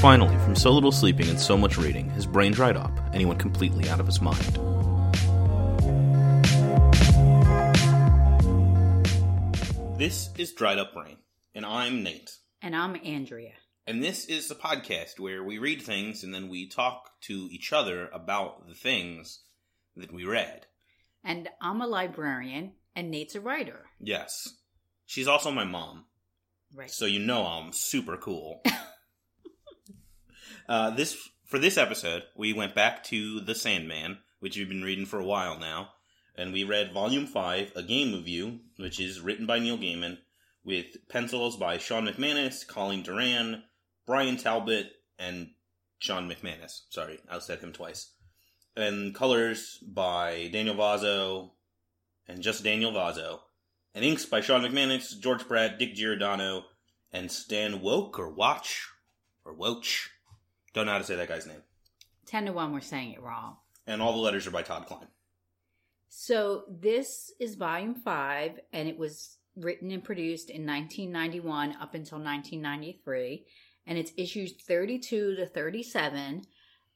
Finally, from so little sleeping and so much reading, his brain dried up and he went completely out of his mind. This is Dried Up Brain, and I'm Nate. And I'm Andrea. And this is the podcast where we read things and then we talk to each other about the things that we read. And I'm a librarian, and Nate's a writer. Yes. She's also my mom, Right. so you know I'm super cool. uh, this for this episode, we went back to The Sandman, which we've been reading for a while now, and we read Volume Five, A Game of You, which is written by Neil Gaiman, with pencils by Shawn McManus, Colleen Doran, Bryan Talbot, and Shawn McManus. Sorry, I said him twice. And colors by Daniel Vozzo, and just Daniel Vozzo. And inks by Shawn McManus, George Pratt, Dick Giordano, and Stan Woke or Watch or Woach. Don't know how to say that guy's name. 10 to 1, we're saying it wrong. And all the letters are by Todd Klein. So this is volume 5, and it was written and produced in 1991 up until 1993. And it's issues 32 to 37.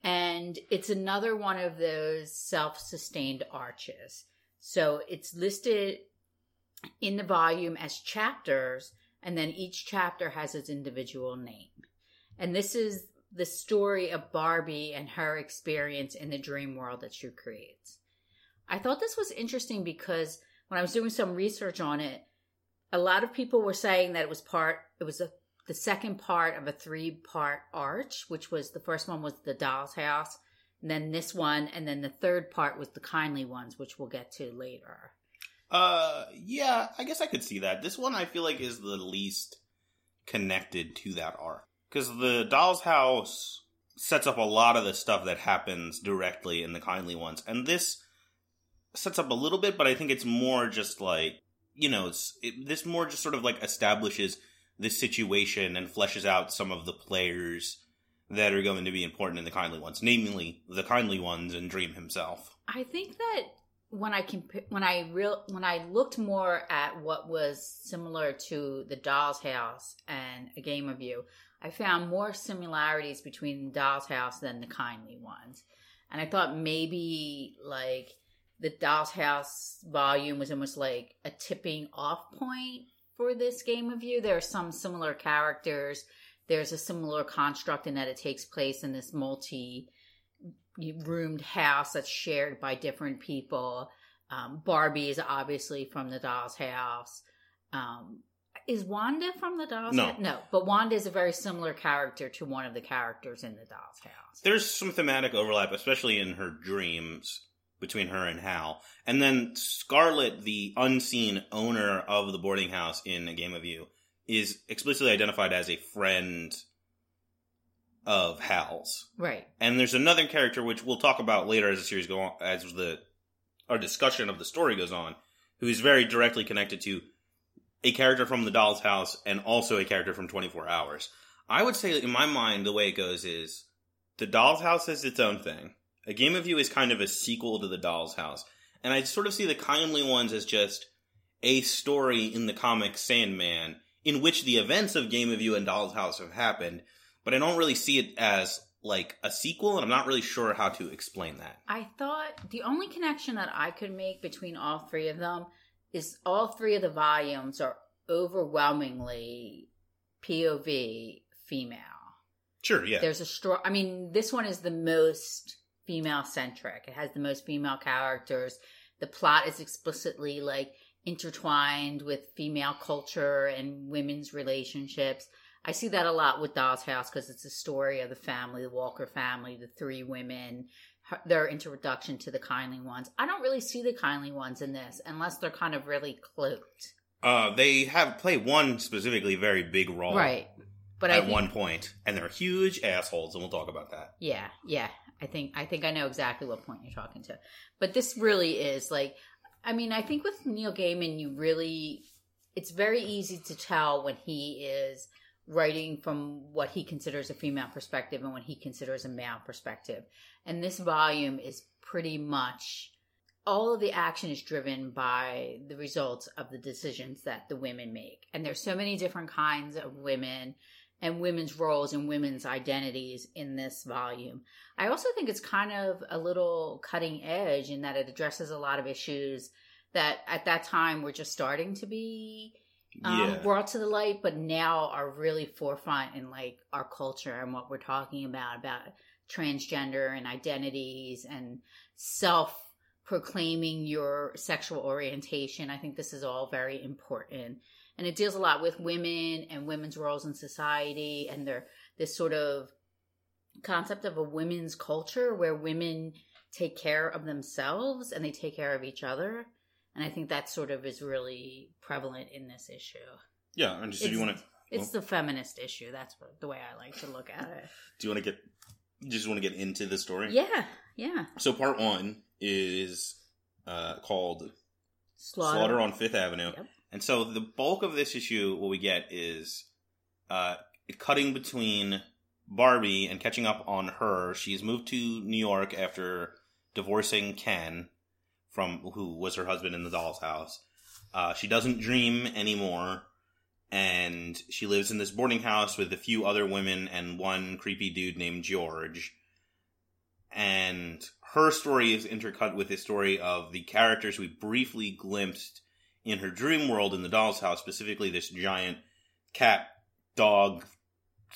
And it's another one of those self sustained arches. So it's listed in the volume as chapters, and then each chapter has its individual name. And this is the story of Barbie and her experience in the dream world that she creates. I thought this was interesting because when I was doing some research on it, a lot of people were saying that it was part, it was a, the second part of a three part arch, which was the first one was the doll's house, and then this one, and then the third part was the kindly ones, which we'll get to later. Uh, yeah, I guess I could see that. This one I feel like is the least connected to that arc. Because the Doll's House sets up a lot of the stuff that happens directly in the kindly ones. And this sets up a little bit, but I think it's more just like, you know, it, this more just sort of like establishes this situation and fleshes out some of the players that are going to be important in the kindly ones, namely the kindly ones and Dream himself. I think that when I comp- when I real when I looked more at what was similar to the Doll's House and A Game of You, I found more similarities between Doll's House than the kindly ones, and I thought maybe like the Doll's House volume was almost like a tipping off point for this Game of You. There are some similar characters. There's a similar construct in that it takes place in this multi roomed house that's shared by different people. Um, Barbie is obviously from the doll's house. Um, is Wanda from the doll's No. house? No, but Wanda is a very similar character to one of the characters in the doll's house. There's some thematic overlap, especially in her dreams between her and Hal. And then Scarlet, the unseen owner of the boarding house in A Game of You, is explicitly identified as a friend of Hal's. Right. And there's another character which we'll talk about later as the series go on, as the our discussion of the story goes on, who is very directly connected to a character from the Doll's House and also a character from 24 Hours. I would say, in my mind, the way it goes is the Doll's House is its own thing. A Game of You is kind of a sequel to the Doll's House, and I sort of see the kindly ones as just a story in the comic Sandman in which the events of Game of You and Doll's House have happened, but I don't really see it as like a sequel, and I'm not really sure how to explain that. I thought the only connection that I could make between all three of them is all three of the volumes are overwhelmingly POV female. Sure, yeah. There's a strong. I mean, this one is the most female centric. It has the most female characters. The plot is explicitly like intertwined with female culture and women's relationships. I see that a lot with Doll's House because it's a story of the family, the Walker family, the three women, their introduction to the kindly ones. I don't really see the kindly ones in this unless they're kind of really cloaked. Uh, they have play one specifically very big role, Right. But at think, one point, and they're huge assholes, and we'll talk about that. Yeah, yeah. I think I think I know exactly what point you're talking to. But this really is like I mean, I think with Neil Gaiman you really it's very easy to tell when he is writing from what he considers a female perspective and what he considers a male perspective. And this volume is pretty much all of the action is driven by the results of the decisions that the women make. And there's so many different kinds of women and women's roles and women's identities in this volume. I also think it's kind of a little cutting edge in that it addresses a lot of issues that at that time were just starting to be um, yeah. brought to the light, but now are really forefront in like our culture and what we're talking about about transgender and identities and self proclaiming your sexual orientation. I think this is all very important. And it deals a lot with women and women's roles in society and their this sort of concept of a women's culture where women take care of themselves and they take care of each other. And I think that sort of is really prevalent in this issue. Yeah, and It's- you want to, It's the feminist issue. That's what, the way I like to look at it. do you want to get, you just want to get into the story? Yeah, yeah. So part one is uh, called Slaughter. Slaughter on Fifth Avenue. Yep. And so the bulk of this issue, what we get is uh, cutting between Barbie and catching up on her. She's moved to New York after divorcing Ken, from who was her husband in the doll's house. Uh, she doesn't dream anymore, and she lives in this boarding house with a few other women and one creepy dude named George. And her story is intercut with the story of the characters we briefly glimpsed in her dream world in the doll's house, specifically this giant cat dog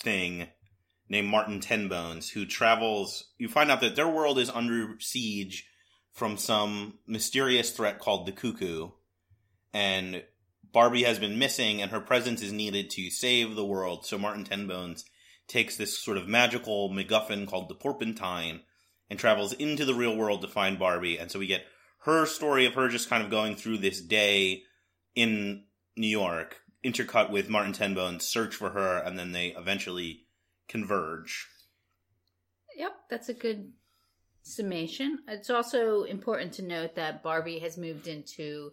thing named Martin Tenbones, who travels. You find out that their world is under siege from some mysterious threat called the Cuckoo, and Barbie has been missing, and her presence is needed to save the world. So Martin Tenbones takes this sort of magical MacGuffin called the Porpentine and travels into the real world to find Barbie. And so we get her story of her just kind of going through this day in New York, intercut with Martin Tenbone's search for her, and then they eventually converge. Yep, that's a good summation. It's also important to note that Barbie has moved into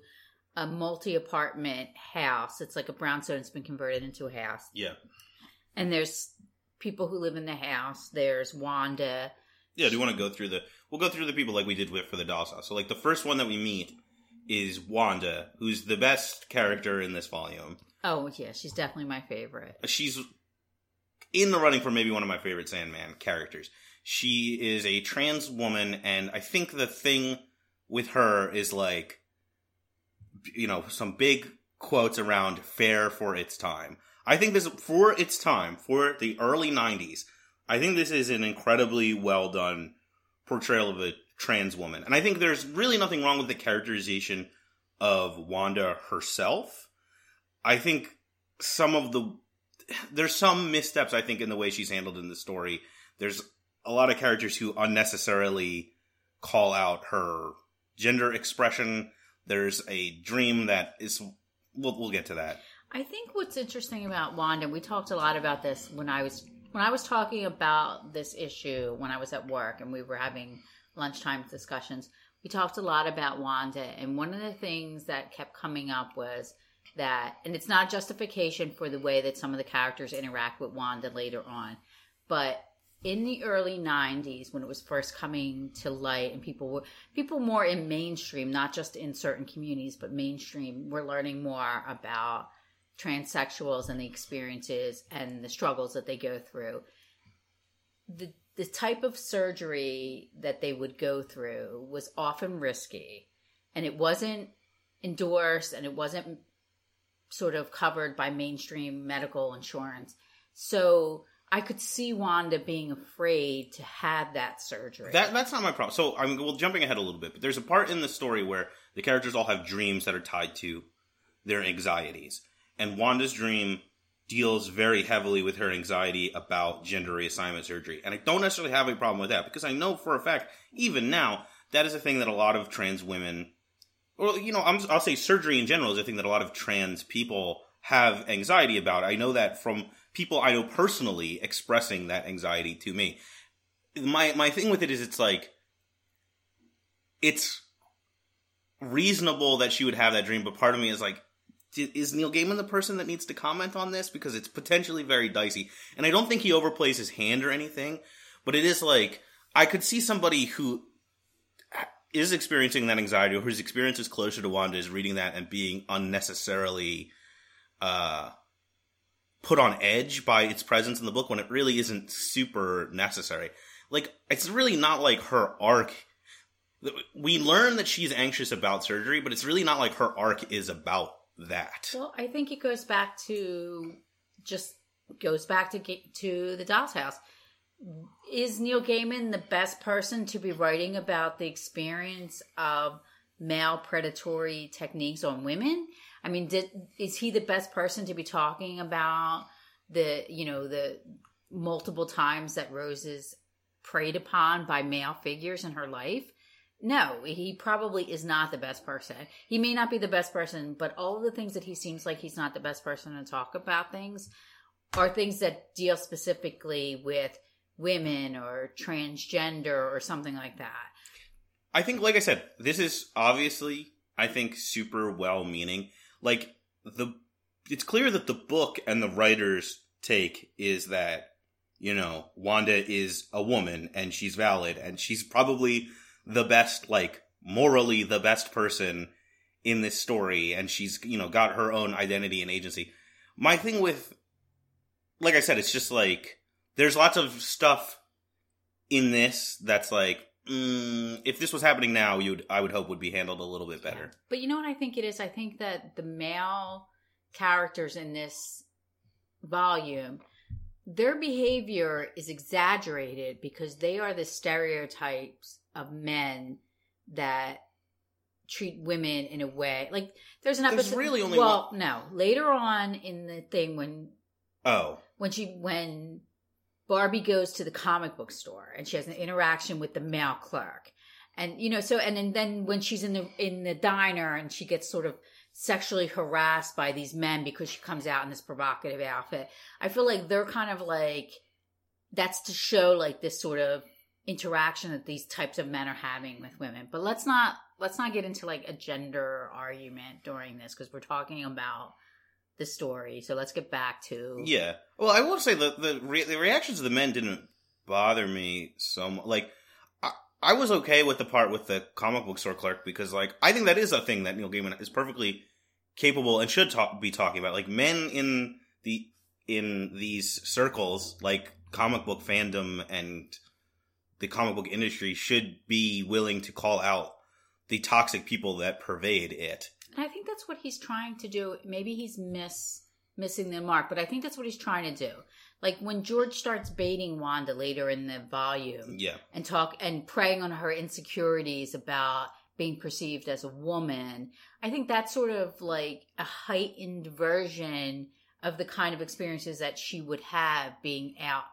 a multi apartment house. It's like a brownstone it's been converted into a house. Yeah. And there's people who live in the house. There's Wanda. Yeah, do you want to go through the we'll go through the people like we did with for the Doll's House. So like the first one that we meet is Wanda, who's the best character in this volume. Oh, yeah, she's definitely my favorite. She's in the running for maybe one of my favorite Sandman characters. She is a trans woman, and I think the thing with her is like, you know, some big quotes around fair for its time. I think this, for its time, for the early 90s, I think this is an incredibly well done portrayal of a trans woman. And I think there's really nothing wrong with the characterization of Wanda herself. I think some of the there's some missteps I think in the way she's handled in the story. There's a lot of characters who unnecessarily call out her gender expression. There's a dream that is we'll we'll get to that. I think what's interesting about Wanda, we talked a lot about this when I was when I was talking about this issue when I was at work and we were having lunchtime discussions. We talked a lot about Wanda, and one of the things that kept coming up was that, and it's not justification for the way that some of the characters interact with Wanda later on, but in the early 90s when it was first coming to light and people were people more in mainstream not just in certain communities but mainstream were learning more about transsexuals and the experiences and the struggles that they go through. The the type of surgery that they would go through was often risky and it wasn't endorsed and it wasn't sort of covered by mainstream medical insurance. So I could see Wanda being afraid to have that surgery. That that's not my problem. So I'm well, jumping ahead a little bit, but there's a part in the story where the characters all have dreams that are tied to their anxieties, and Wanda's dream deals very heavily with her anxiety about gender reassignment surgery, and I don't necessarily have a problem with that because I know for a fact, even now, that is a thing that a lot of trans women, or you know, I'm, I'll say surgery in general is a thing that a lot of trans people have anxiety about. I know that from people I know personally expressing that anxiety to me. My my thing with it is it's like it's reasonable that she would have that dream, but part of me is like is Neil Gaiman the person that needs to comment on this because it's potentially very dicey. And I don't think he overplays his hand or anything, but it is like I could see somebody who is experiencing that anxiety or whose experience is closer to Wanda is reading that and being unnecessarily uh put on edge by its presence in the book when it really isn't super necessary. Like it's really not like her arc. We learn that she's anxious about surgery, but it's really not like her arc is about that. Well, I think it goes back to just goes back to to the Doll's House. Is Neil Gaiman the best person to be writing about the experience of male predatory techniques on women? I mean, did, is he the best person to be talking about the you know the multiple times that Rose is preyed upon by male figures in her life? No, he probably is not the best person. He may not be the best person, but all of the things that he seems like he's not the best person to talk about things are things that deal specifically with women or transgender or something like that. I think, like I said, this is obviously, I think, super well meaning. Like, the, it's clear that the book and the writer's take is that, you know, Wanda is a woman and she's valid and she's probably the best, like, morally the best person in this story and she's, you know, got her own identity and agency. My thing with, like I said, it's just like, there's lots of stuff in this that's like, mm, if this was happening now, you would, I would hope would be handled a little bit better. But you know what I think it is? I think that the male characters in this volume, their behavior is exaggerated because they are the stereotypes of men that treat women in a way like there's an episode There's really only well no later on in the thing when Oh, when she when Barbie goes to the comic book store and she has an interaction with the male clerk. And you know, so and, and then when she's in the in the diner and she gets sort of sexually harassed by these men because she comes out in this provocative outfit. I feel like they're kind of like that's to show like this sort of interaction that these types of men are having with women. But let's not let's not get into like a gender argument during this because we're talking about the story. So let's get back to yeah. Well, I will say the the, re- the reactions of the men didn't bother me so much. Like, I, I was okay with the part with the comic book store clerk because, like, I think that is a thing that Neil Gaiman is perfectly capable and should talk, be talking about. Like, men in the in these circles, like comic book fandom and the comic book industry, should be willing to call out the toxic people that pervade it. And I think that's what he's trying to do. Maybe he's miss missing the mark, but I think that's what he's trying to do. Like when George starts baiting Wanda later in the volume Yeah. and talk and preying on her insecurities about being perceived as a woman, I think that's sort of like a heightened version of the kind of experiences that she would have being out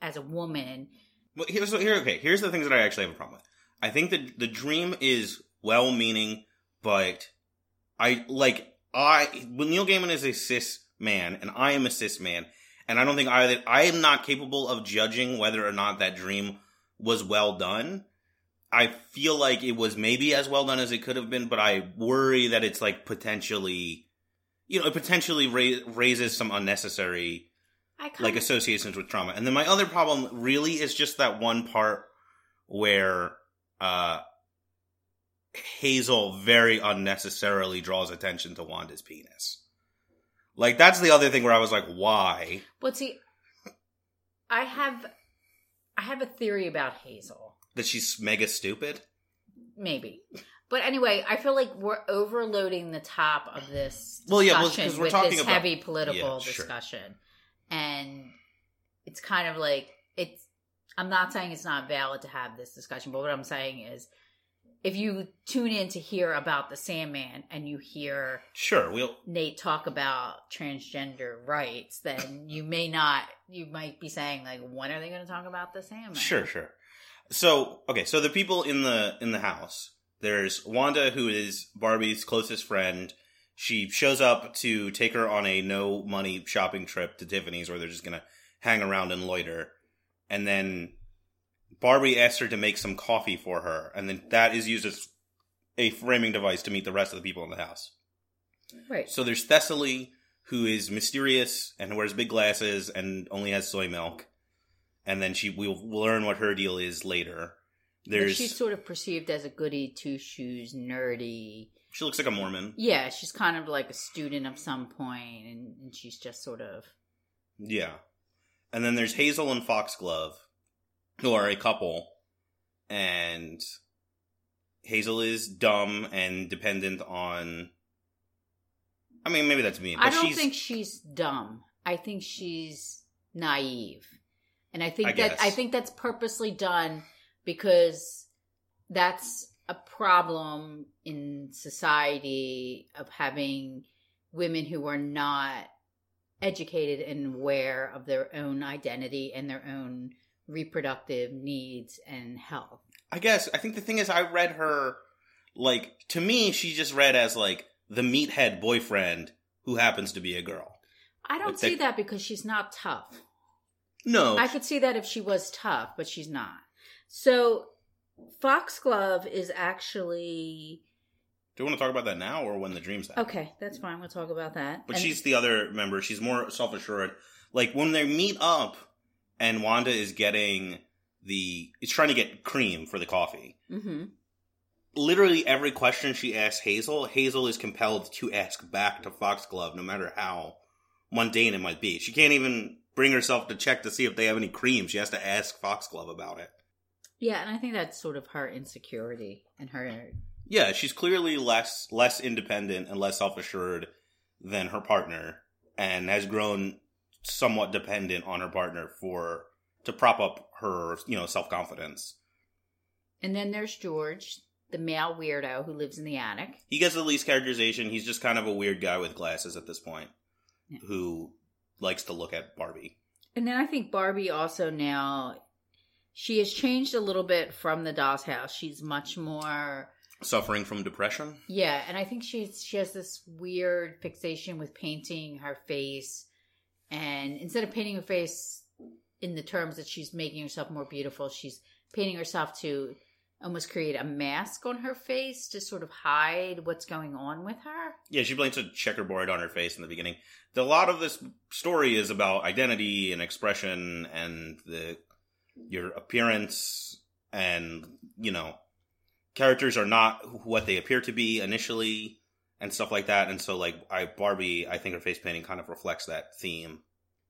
as a woman. Well, here's here. Okay, here's the things that I actually have a problem with. I think that the dream is well-meaning, but I like I when Neil Gaiman is a cis man and I am a cis man, and I don't think I I am not capable of judging whether or not that dream was well done. I feel like it was maybe as well done as it could have been, but I worry that it's like potentially, you know, it potentially ra- raises some unnecessary like associations with trauma. And then my other problem really is just that one part where uh Hazel very unnecessarily draws attention to Wanda's penis. Like that's the other thing where I was like, why? But see, I have, I have a theory about Hazel. That she's mega stupid? Maybe. But anyway, I feel like we're overloading the top of this Well, yeah, well, we're with talking this about- heavy political Yeah, sure. discussion. And it's kind of like it's I'm not saying it's not valid to have this discussion, but what I'm saying is if you tune in to hear about the Sandman and you hear Sure, we'll Nate talk about transgender rights, then you may not you might be saying like when are they going to talk about the Sandman? Sure, sure. So, okay, so the people in the in the house. There's Wanda who is Barbie's closest friend. She shows up to take her on a no money shopping trip to Tiffany's where they're just going to hang around and loiter. And then Barbie asks her to make some coffee for her, and then that is used as a framing device to meet the rest of the people in the house. Right. So there's Thessaly, who is mysterious and wears big glasses and only has soy milk. And then she we'll learn what her deal is later. But There's she's sort of perceived as a goody two shoes, nerdy. she looks like a Mormon. Yeah, she's kind of like a student of some point, and, and she's just sort of Yeah. And then there's Hazel and Foxglove, who are a couple, and Hazel is dumb and dependent on. I mean, maybe that's me. But I don't she's, think she's dumb. I think she's naive, and I think I that I think that's purposely done because that's a problem in society of having women who are not educated and aware of their own identity and their own reproductive needs and health. I guess I think the thing is, I read her like to me, she just read as like the meathead boyfriend who happens to be a girl. I don't But see they- that because she's not tough. No, I could see that if she was tough, but she's not. So Foxglove is actually do you want to talk about that now or when the dreams happen? okay. That's fine. We'll talk about that. But And- she's the other member. She's more self assured. Like when they meet up, and Wanda is getting the is trying to get cream for the coffee. Mhm. Literally every question she asks Hazel, Hazel is compelled to ask back to Foxglove, no matter how mundane it might be. She can't even bring herself to check to see if they have any cream. She has to ask Foxglove about it. yeah, and I think that's sort of her insecurity and her Yeah, she's clearly less less independent and less self assured than her partner, and has grown somewhat dependent on her partner for to prop up her you know self confidence. And then there's George, the male weirdo who lives in the attic. He gets the least characterization. He's just kind of a weird guy with glasses at this point, Yeah. who likes to look at Barbie. And then I think Barbie also now she has changed a little bit from the doll's house. She's much more Suffering from depression. Yeah, and I think she's she has this weird fixation with painting her face, and instead of painting her face in the terms that she's making herself more beautiful, she's painting herself to almost create a mask on her face to sort of hide what's going on with her. Yeah, she blames a checkerboard on her face in the beginning. The, a lot of this story is about identity and expression and the your appearance and you know characters are not what they appear to be initially and stuff like that. And so like I Barbie, I think her face painting kind of reflects that theme.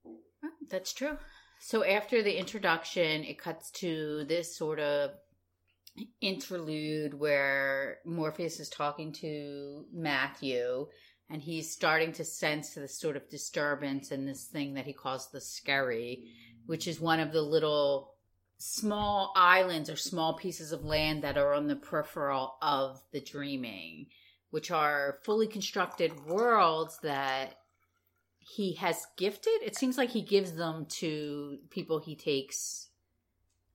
Oh, that's true. So after the introduction, it cuts to this sort of interlude where Morpheus is talking to Matthew and he's starting to sense this sort of disturbance and this thing that he calls the skerry, which is one of the little small islands or small pieces of land that are on the peripheral of the dreaming, which are fully constructed worlds that he has gifted. It seems like he gives them to people he takes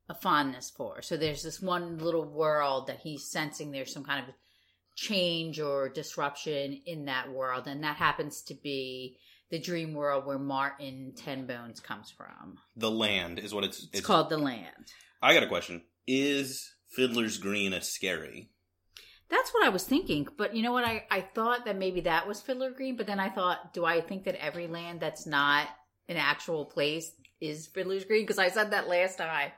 a fondness for. So there's this one little world that he's sensing there's some kind of change or disruption in that world, and that happens to be the dream world where Martin Tenbones comes from. The land is what it's. It's, called the Land. I got a question. Is Fiddler's Green a skerry? That's what I was thinking, but you know what? I, I thought that maybe that was Fiddler Green, but then I thought, do I think that every land that's not an actual place is Fiddler's Green? Because I said that last time,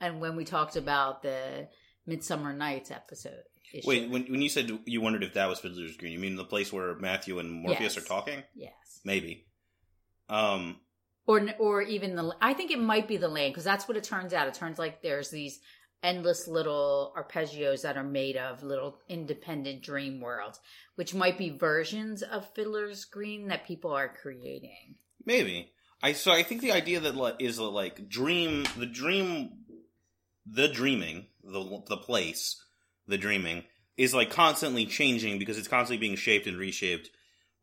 and when we talked about the Midsummer Nights episode. issue. Wait, when when you said you wondered if that was Fiddler's Green, you mean the place where Matthew and Morpheus Yes. are talking? yes, Maybe. Um, or or even the. I think it might be the land because that's what it turns out. It turns like there's these endless little arpeggios that are made of little independent dream worlds, which might be versions of Fiddler's Green that people are creating. maybe. I so I think the idea that is like, that, like dream the dream the dreaming the the place the dreaming is like constantly changing because it's constantly being shaped and reshaped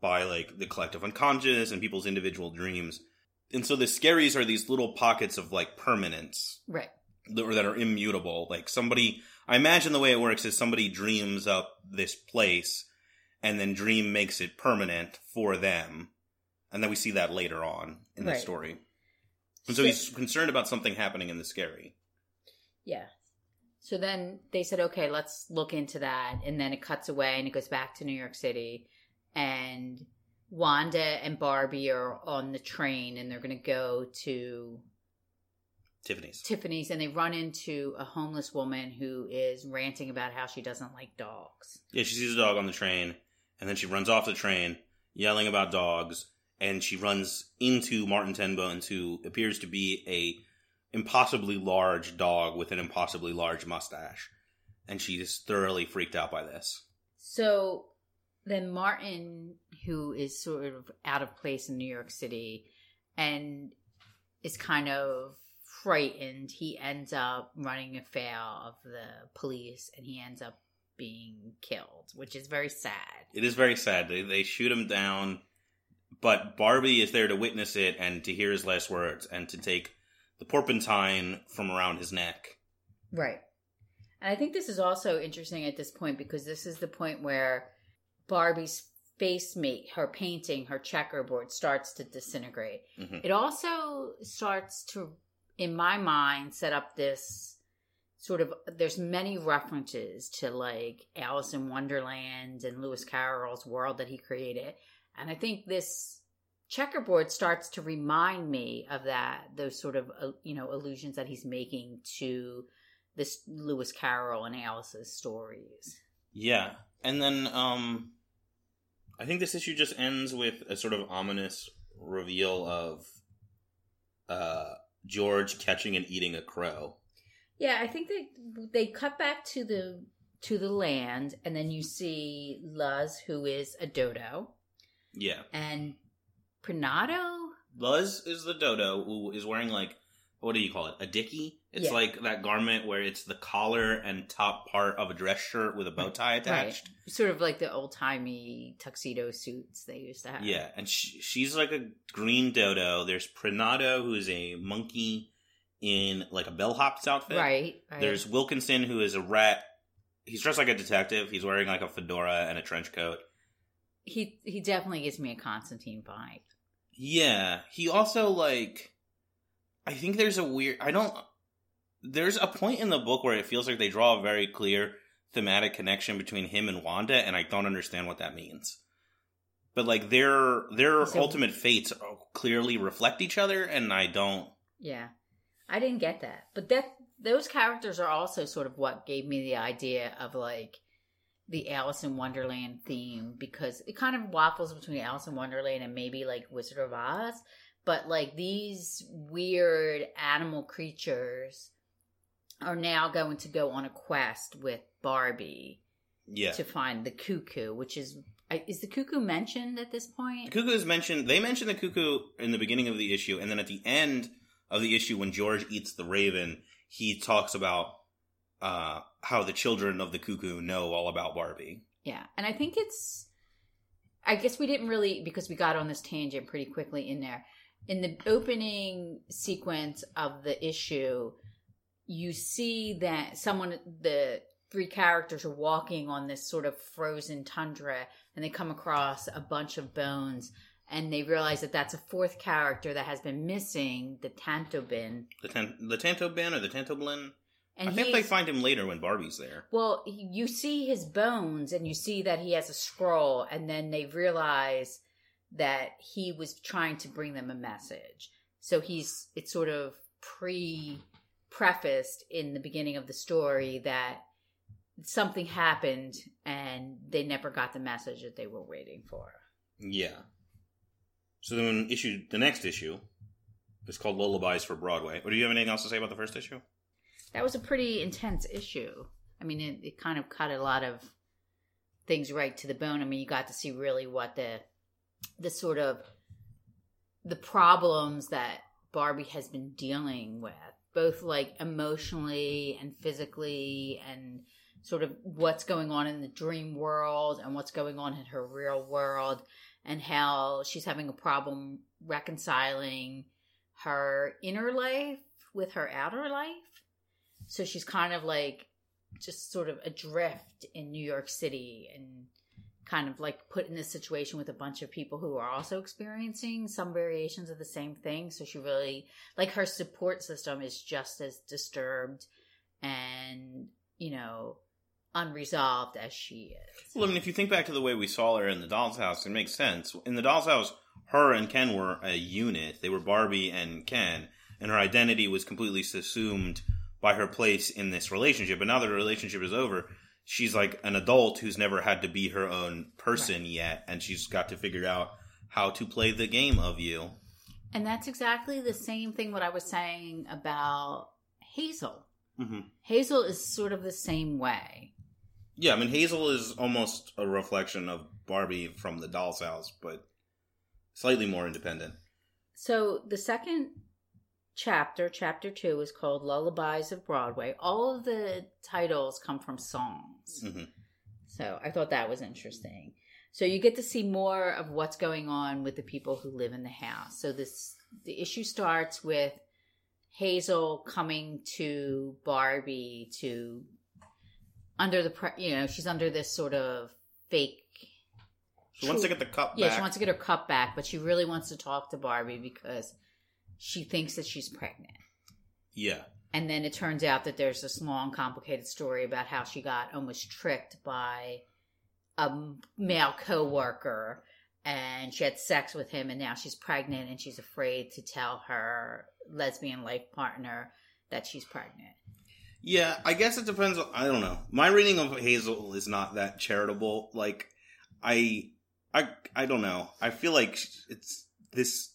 by like the collective unconscious and people's individual dreams. And so the skerries are these little pockets of like permanence Right. That- or that are immutable. Like somebody, I imagine the way it works is somebody dreams up this place, and then Dream makes it permanent for them, and then we see that later on in the story. And so he's concerned about something happening in the skerry. Yeah. So then they said, okay, let's look into that. And then it cuts away and it goes back to New York City. And Wanda and Barbie are on the train and they're going to go to Tiffany's. Tiffany's and they run into a homeless woman who is ranting about how she doesn't like dogs. Yeah, she sees a dog on the train, and then she runs off the train, yelling about dogs, and she runs into Martin Tenbones, who appears to be a impossibly large dog with an impossibly large mustache, and she's thoroughly freaked out by this. So then Martin, who is sort of out of place in New York City and is kind of frightened, he ends up running afoul of the police and he ends up being killed, which is very sad. It is very sad. They, they shoot him down, but Barbie is there to witness it and to hear his last words and to take the porpentine from around his neck. Right. And I think this is also interesting at this point because this is the point where Barbie's face mate, her painting, her checkerboard starts to disintegrate. Mhm. It also starts to, in my mind, set up this sort of there's many references to like Alice in Wonderland and Lewis Carroll's world that he created. And I think this checkerboard starts to remind me of that those sort of uh, you know allusions that he's making to this Lewis Carroll and Alice's stories. Yeah. And then um I think this issue just ends with a sort of ominous reveal of uh George catching and eating a crow. Yeah, I think they they cut back to the to the land, and then you see Luz, who is a dodo, Yeah. and Prinado. Luz is the dodo who is wearing like what do you call it? A dicky? It's Yeah. like that garment where it's the collar and top part of a dress shirt with a bow tie attached. Right. Sort of like the old timey tuxedo suits they used to have. Yeah, and she, she's like a green dodo. There's Prinado, who is a monkey in like a bellhop's outfit. right. right. There's Wilkinson, who is a rat. He's dressed like a detective. He's wearing like a fedora and a trench coat. he he definitely gives me a Constantine vibe. Yeah, he also like. I think there's a weird. I don't. There's a point in the book where it feels like they draw a very clear thematic connection between him and Wanda, and I don't understand what that means. But like their their So- ultimate fates clearly reflect each other, and I don't. Yeah, I didn't get that, but that those characters are also sort of what gave me the idea of like the Alice in Wonderland theme because it kind of waffles between Alice in Wonderland and maybe like Wizard of Oz, but like these weird animal creatures are now going to go on a quest with Barbie Yeah, to find the cuckoo, which is is the cuckoo mentioned at this the point? cuckoo is mentioned. They mention the cuckoo in the beginning of the issue, and then at the end of the issue, when George eats the raven, he talks about uh, how the children of the cuckoo know all about Barbie. Yeah, and I think it's. I guess we didn't really because we got on this tangent pretty quickly in there. In the opening sequence of the issue, you see that someone, the three characters are walking on this sort of frozen tundra, and they come across a bunch of bones, and they realize that that's a fourth character that has been missing, the Tantobin. The tan- the Tantobin or the Tantoblin. And I think they find him later when Barbie's there. Well, you see his bones and you see that he has a scroll, and then they realize that he was trying to bring them a message. So he's, it's sort of pre prefaced in the beginning of the story that something happened and they never got the message that they were waiting for. Yeah. So then issue the next issue is called Lullabies for Broadway. Or do you have anything else to say about the first issue? That was a pretty intense issue. I mean, it, it kind of cut a lot of things right to the bone. I mean, you got to see really what the the sort of the problems that Barbie has been dealing with, both like emotionally and physically, and sort of what's going on in the dream world and what's going on in her real world, and how she's having a problem reconciling her inner life with her outer life. So she's kind of like just sort of adrift in New York City and kind of like put in this situation with a bunch of people who are also experiencing some variations of the same thing. So she really, like, her support system is just as disturbed and, you know, unresolved as she is. Well, I mean, if you think back to the way we saw her in the Doll's House, it makes sense. In the Doll's House, her and Ken were a unit. They were Barbie and Ken, and her identity was completely subsumed by her place in this relationship. But now that the relationship is over, she's like an adult who's never had to be her own person yet, and she's got to figure out how to play the game of you. And that's exactly the same thing what I was saying about Hazel. hmm Hazel is sort of the same way. Yeah, I mean Hazel is almost a reflection of Barbie from the Doll's House, but slightly more independent. So the second chapter, chapter two, is called Lullabies of Broadway. All of the titles come from songs. Hmm So I thought that was interesting. So you get to see more of what's going on with the people who live in the house. So this the issue starts with Hazel coming to Barbie to under the pre- you know she's under this sort of fake She wants to get the cup yeah back. she wants to get her cup back but she really wants to talk to Barbie because she thinks that she's pregnant yeah. And then it turns out that there's this long, complicated story about how she got almost tricked by a male coworker, and she had sex with him, and now she's pregnant, and she's afraid to tell her lesbian life partner that she's pregnant. Yeah, I guess it depends. On, I don't know. My reading of Hazel is not that charitable. Like, I, I, I don't know. I feel like it's this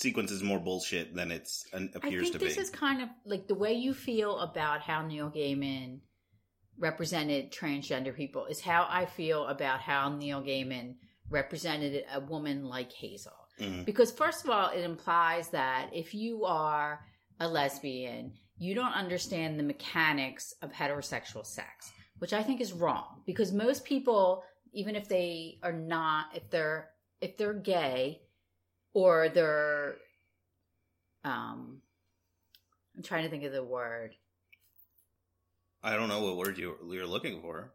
sequence is more bullshit than it's an, I appears think to this be. is kind of like the way you feel about how Neil Gaiman represented transgender people is how I feel about how Neil Gaiman represented a woman like Hazel. Mhm. Because first of all, it implies that if you are a lesbian, you don't understand the mechanics of heterosexual sex, which I think is wrong. Because most people, even if they are not, if they're if they're gay or they're um I'm trying to think of the word. I don't know what word you, you're looking for.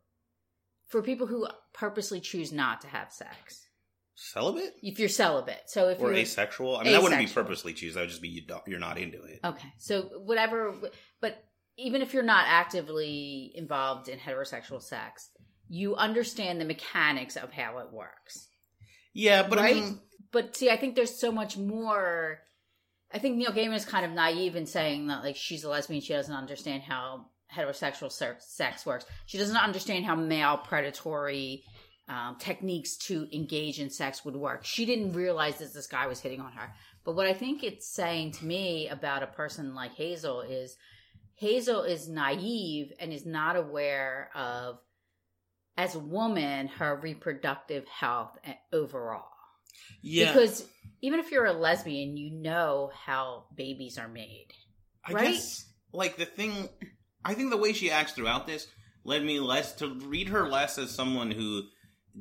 For people who purposely choose not to have sex. Celibate If you're celibate. So if or you're asexual? I mean, that wouldn't be purposely choose. That would just be you you're not into it. Okay. So whatever, but even if you're not actively involved in heterosexual sex, you understand the mechanics of how it works. Yeah, but I Right? mean, But see, I think there's so much more. I think Neil Gaiman is kind of naive in saying that like she's a lesbian, she doesn't understand how heterosexual sex works. She doesn't understand how male predatory um, techniques to engage in sex would work. She didn't realize that this guy was hitting on her. But what I think it's saying to me about a person like Hazel is Hazel is naive and is not aware of, as a woman, her reproductive health eh, overall. Yeah, Because even if you're a lesbian, you know how babies are made. I right? guess like the thing. I think the way she acts throughout this led me less to read her less as someone who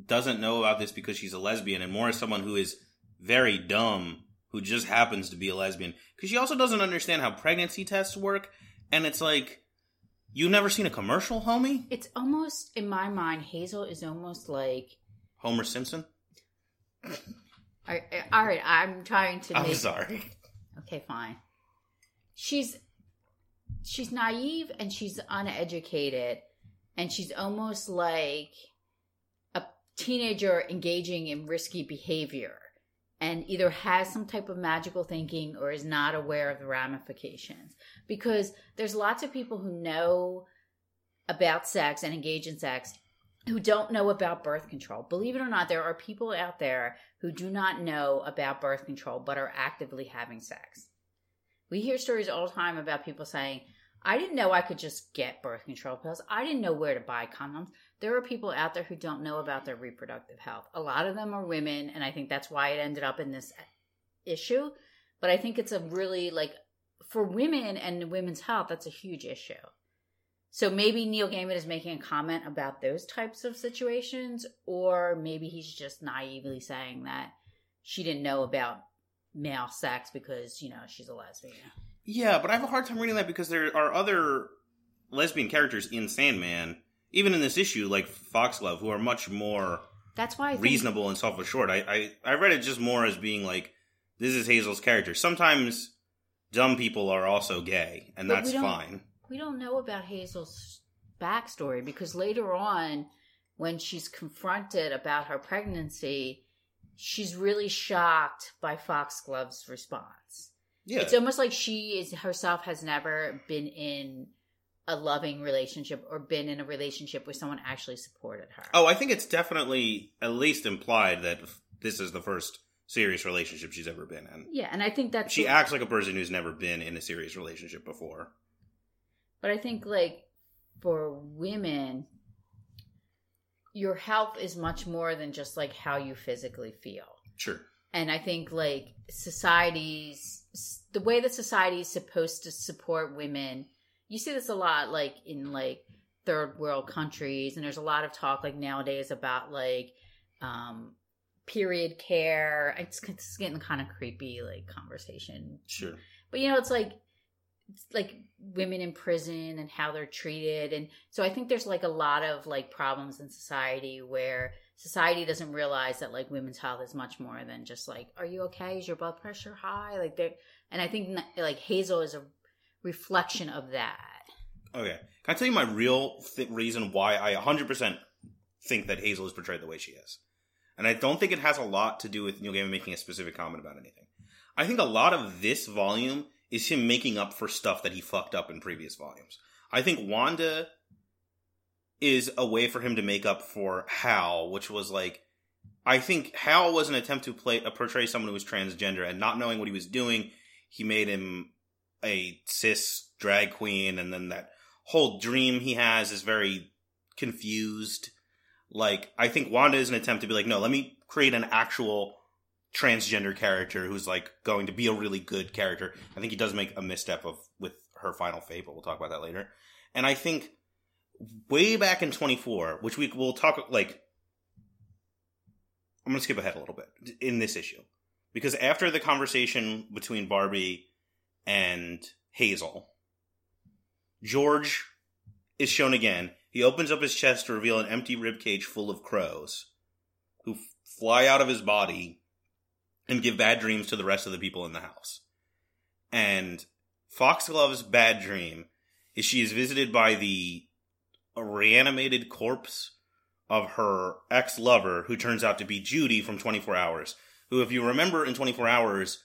doesn't know about this because she's a lesbian, and more as someone who is very dumb who just happens to be a lesbian. Because she also doesn't understand how pregnancy tests work, and it's like you've never seen a commercial, homie. It's almost, in my mind, Hazel is almost like. Homer Simpson. All right, eh, all right I'm trying to I'm make. sorry. Okay, fine. She's she's naive and she's uneducated, and she's almost like a teenager engaging in risky behavior, and either has some type of magical thinking or is not aware of the ramifications. Because there's lots of people who know about sex and engage in sex who don't know about birth control. Believe it or not, there are people out there who do not know about birth control but are actively having sex. We hear stories all the time about people saying, I didn't know I could just get birth control pills. I didn't know where to buy condoms. There are people out there who don't know about their reproductive health. A lot of them are women, and I think that's why it ended up in this issue. But I think it's a really, like, for women and women's health, that's a huge issue. So maybe Neil Gaiman is making a comment about those types of situations, or maybe he's just naively saying that she didn't know about male sex because, you know, she's a lesbian. Yeah, but I have a hard time reading that because there are other lesbian characters in Sandman, even in this issue, like Foxglove, who are much more That's why I think, reasonable and self assured. I, I I read it just more as being like this is Hazel's character. Sometimes dumb people are also gay, and But that's fine. We don't know about Hazel's backstory because later on, when she's confronted about her pregnancy, she's really shocked by Foxglove's response. Yeah, It's almost like she is herself has never been in a loving relationship or been in a relationship where someone actually supported her. oh, I think it's definitely at least implied that this is the first serious relationship she's ever been in. Yeah, and I think that's She acts like a person who's never been in a serious relationship before. But I think like for women, your health is much more than just like how you physically feel. Sure. And I think like societies, the way that society is supposed to support women, you see this a lot like in like third world countries, and there's a lot of talk like nowadays about like um period care. It's, it's getting kind of creepy like conversation Sure. but you know it's like like women in prison and how they're treated and so i think there's like a lot of like problems in society where society doesn't realize that like women's health is much more than just like are you okay is your blood pressure high like they and i think like hazel is a reflection of that Okay. Can I tell you my real th- reason why I 100% think that Hazel is portrayed the way she is? And I don't think it has a lot to do with Neil Gaiman making a specific comment about anything. I think a lot of this volume is him making up for stuff that he fucked up in previous volumes. I think Wanda is a way for him to make up for Hal, which was like, I think Hal was an attempt to play uh, portray someone who was transgender, and not knowing what he was doing, he made him a cis drag queen, and then that whole dream he has is very confused. Like, I think Wanda is an attempt to be like, no, let me create an actual transgender character who's like going to be a really good character. I think he does make a misstep of with her final fate, but we'll talk about that later. And I think way back in 24, which we will talk like I'm going to skip ahead a little bit in this issue because after the conversation between Barbie and Hazel, George is shown again. He opens up his chest to reveal an empty rib cage full of crows who fly out of his body and give bad dreams to the rest of the people in the house. And Foxglove's bad dream is she is visited by the reanimated corpse of her ex lover, who turns out to be Judy from 24 Hours, who, if you remember in 24 Hours,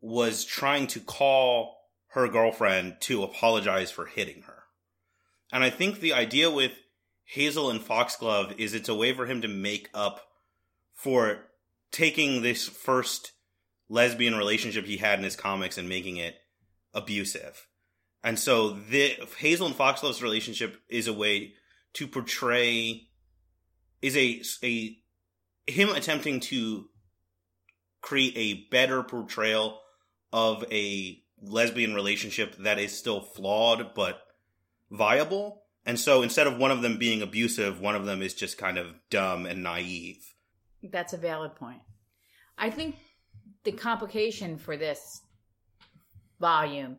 was trying to call her girlfriend to apologize for hitting her. And I think the idea with Hazel and Foxglove is it's a way for him to make up for taking this first lesbian relationship he had in his comics and making it abusive. And so the Hazel and Foxglove's relationship is a way to portray is a a him attempting to create a better portrayal of a lesbian relationship that is still flawed but viable. And so instead of one of them being abusive, one of them is just kind of dumb and naive. That's a valid point. I think the complication for this volume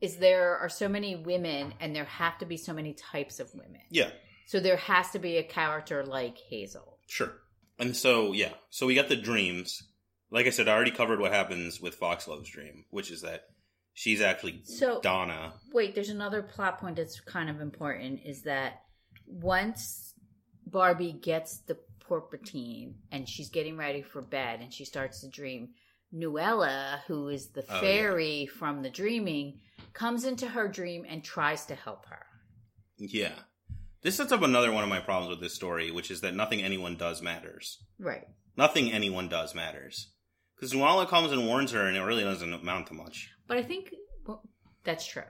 is there are so many women and there have to be so many types of women. Yeah, So there has to be a character like Hazel. sure. And so yeah, so we got the dreams. Like I said, I already covered what happens with Foxglove's dream, which is that she's actually So Donna. wait, there's another plot point that's kind of important is that once Barbie gets the porpatine and she's getting ready for bed and she starts to dream, Nuala, who is the Oh, yeah. fairy from the dreaming, comes into her dream and tries to help her. Yeah. This sets up another one of my problems with this story, which is that nothing anyone does matters. Right. Nothing anyone does matters. Because Nuala comes and warns her, and it really doesn't amount to much. But I think well, that's true.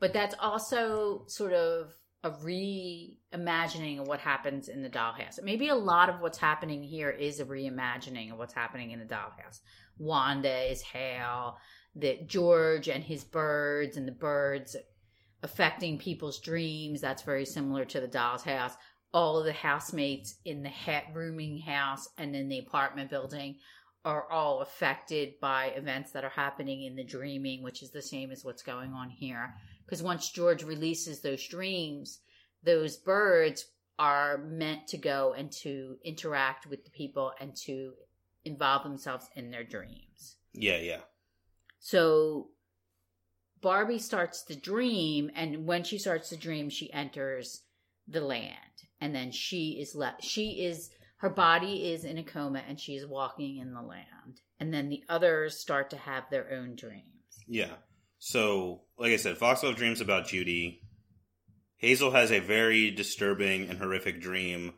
But that's also sort of a reimagining of what happens in the dollhouse. Maybe a lot of what's happening here is a reimagining of what's happening in the dollhouse. Wanda is Hal, that George and his birds and the birds affecting people's dreams. That's very similar to the doll's house. All of the housemates in the ha- rooming house and in the apartment building are all affected by events that are happening in the dreaming, which is the same as what's going on here. Because once George releases those dreams, those birds are meant to go and to interact with the people and to involve themselves in their dreams. Yeah, yeah. So Barbie starts to dream, and when she starts to dream, she enters the land, and then she is left. She is her body is in a coma, and she is walking in the land, and then the others start to have their own dreams. Yeah. So, like I said, Foxglove dreams about Judy. Hazel has a very disturbing and horrific dream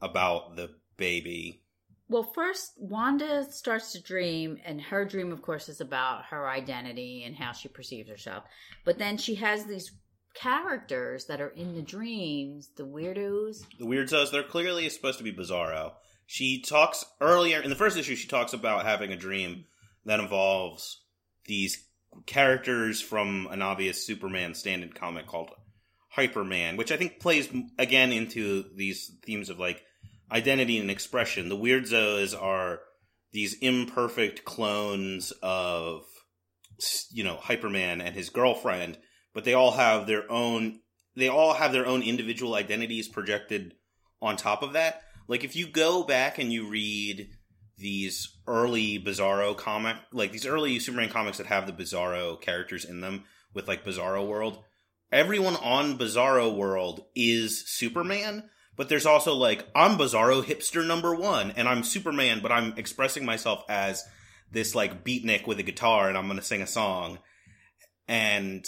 about the baby. Well, first, Wanda starts to dream, and her dream, of course, is about her identity and how she perceives herself. But then she has these characters that are in the dreams, the weirdos. The Weirdos, they're clearly supposed to be Bizarro. She talks earlier in the first issue. She talks about having a dream that involves these characters from an obvious Superman stand-in comic called Hyperman, which I think plays again into these themes of like identity and expression. The Weirdos are these imperfect clones of you know Hyperman and his girlfriend, but they all have their own they all have their own individual identities projected on top of that. Like if you go back and you read these early Bizarro comic, like these early Superman comics that have the Bizarro characters in them with like Bizarro World, everyone on Bizarro World is Superman, but there's also like I'm Bizarro hipster number 1 and I'm Superman, but I'm expressing myself as this like beatnik with a guitar and I'm going to sing a song. And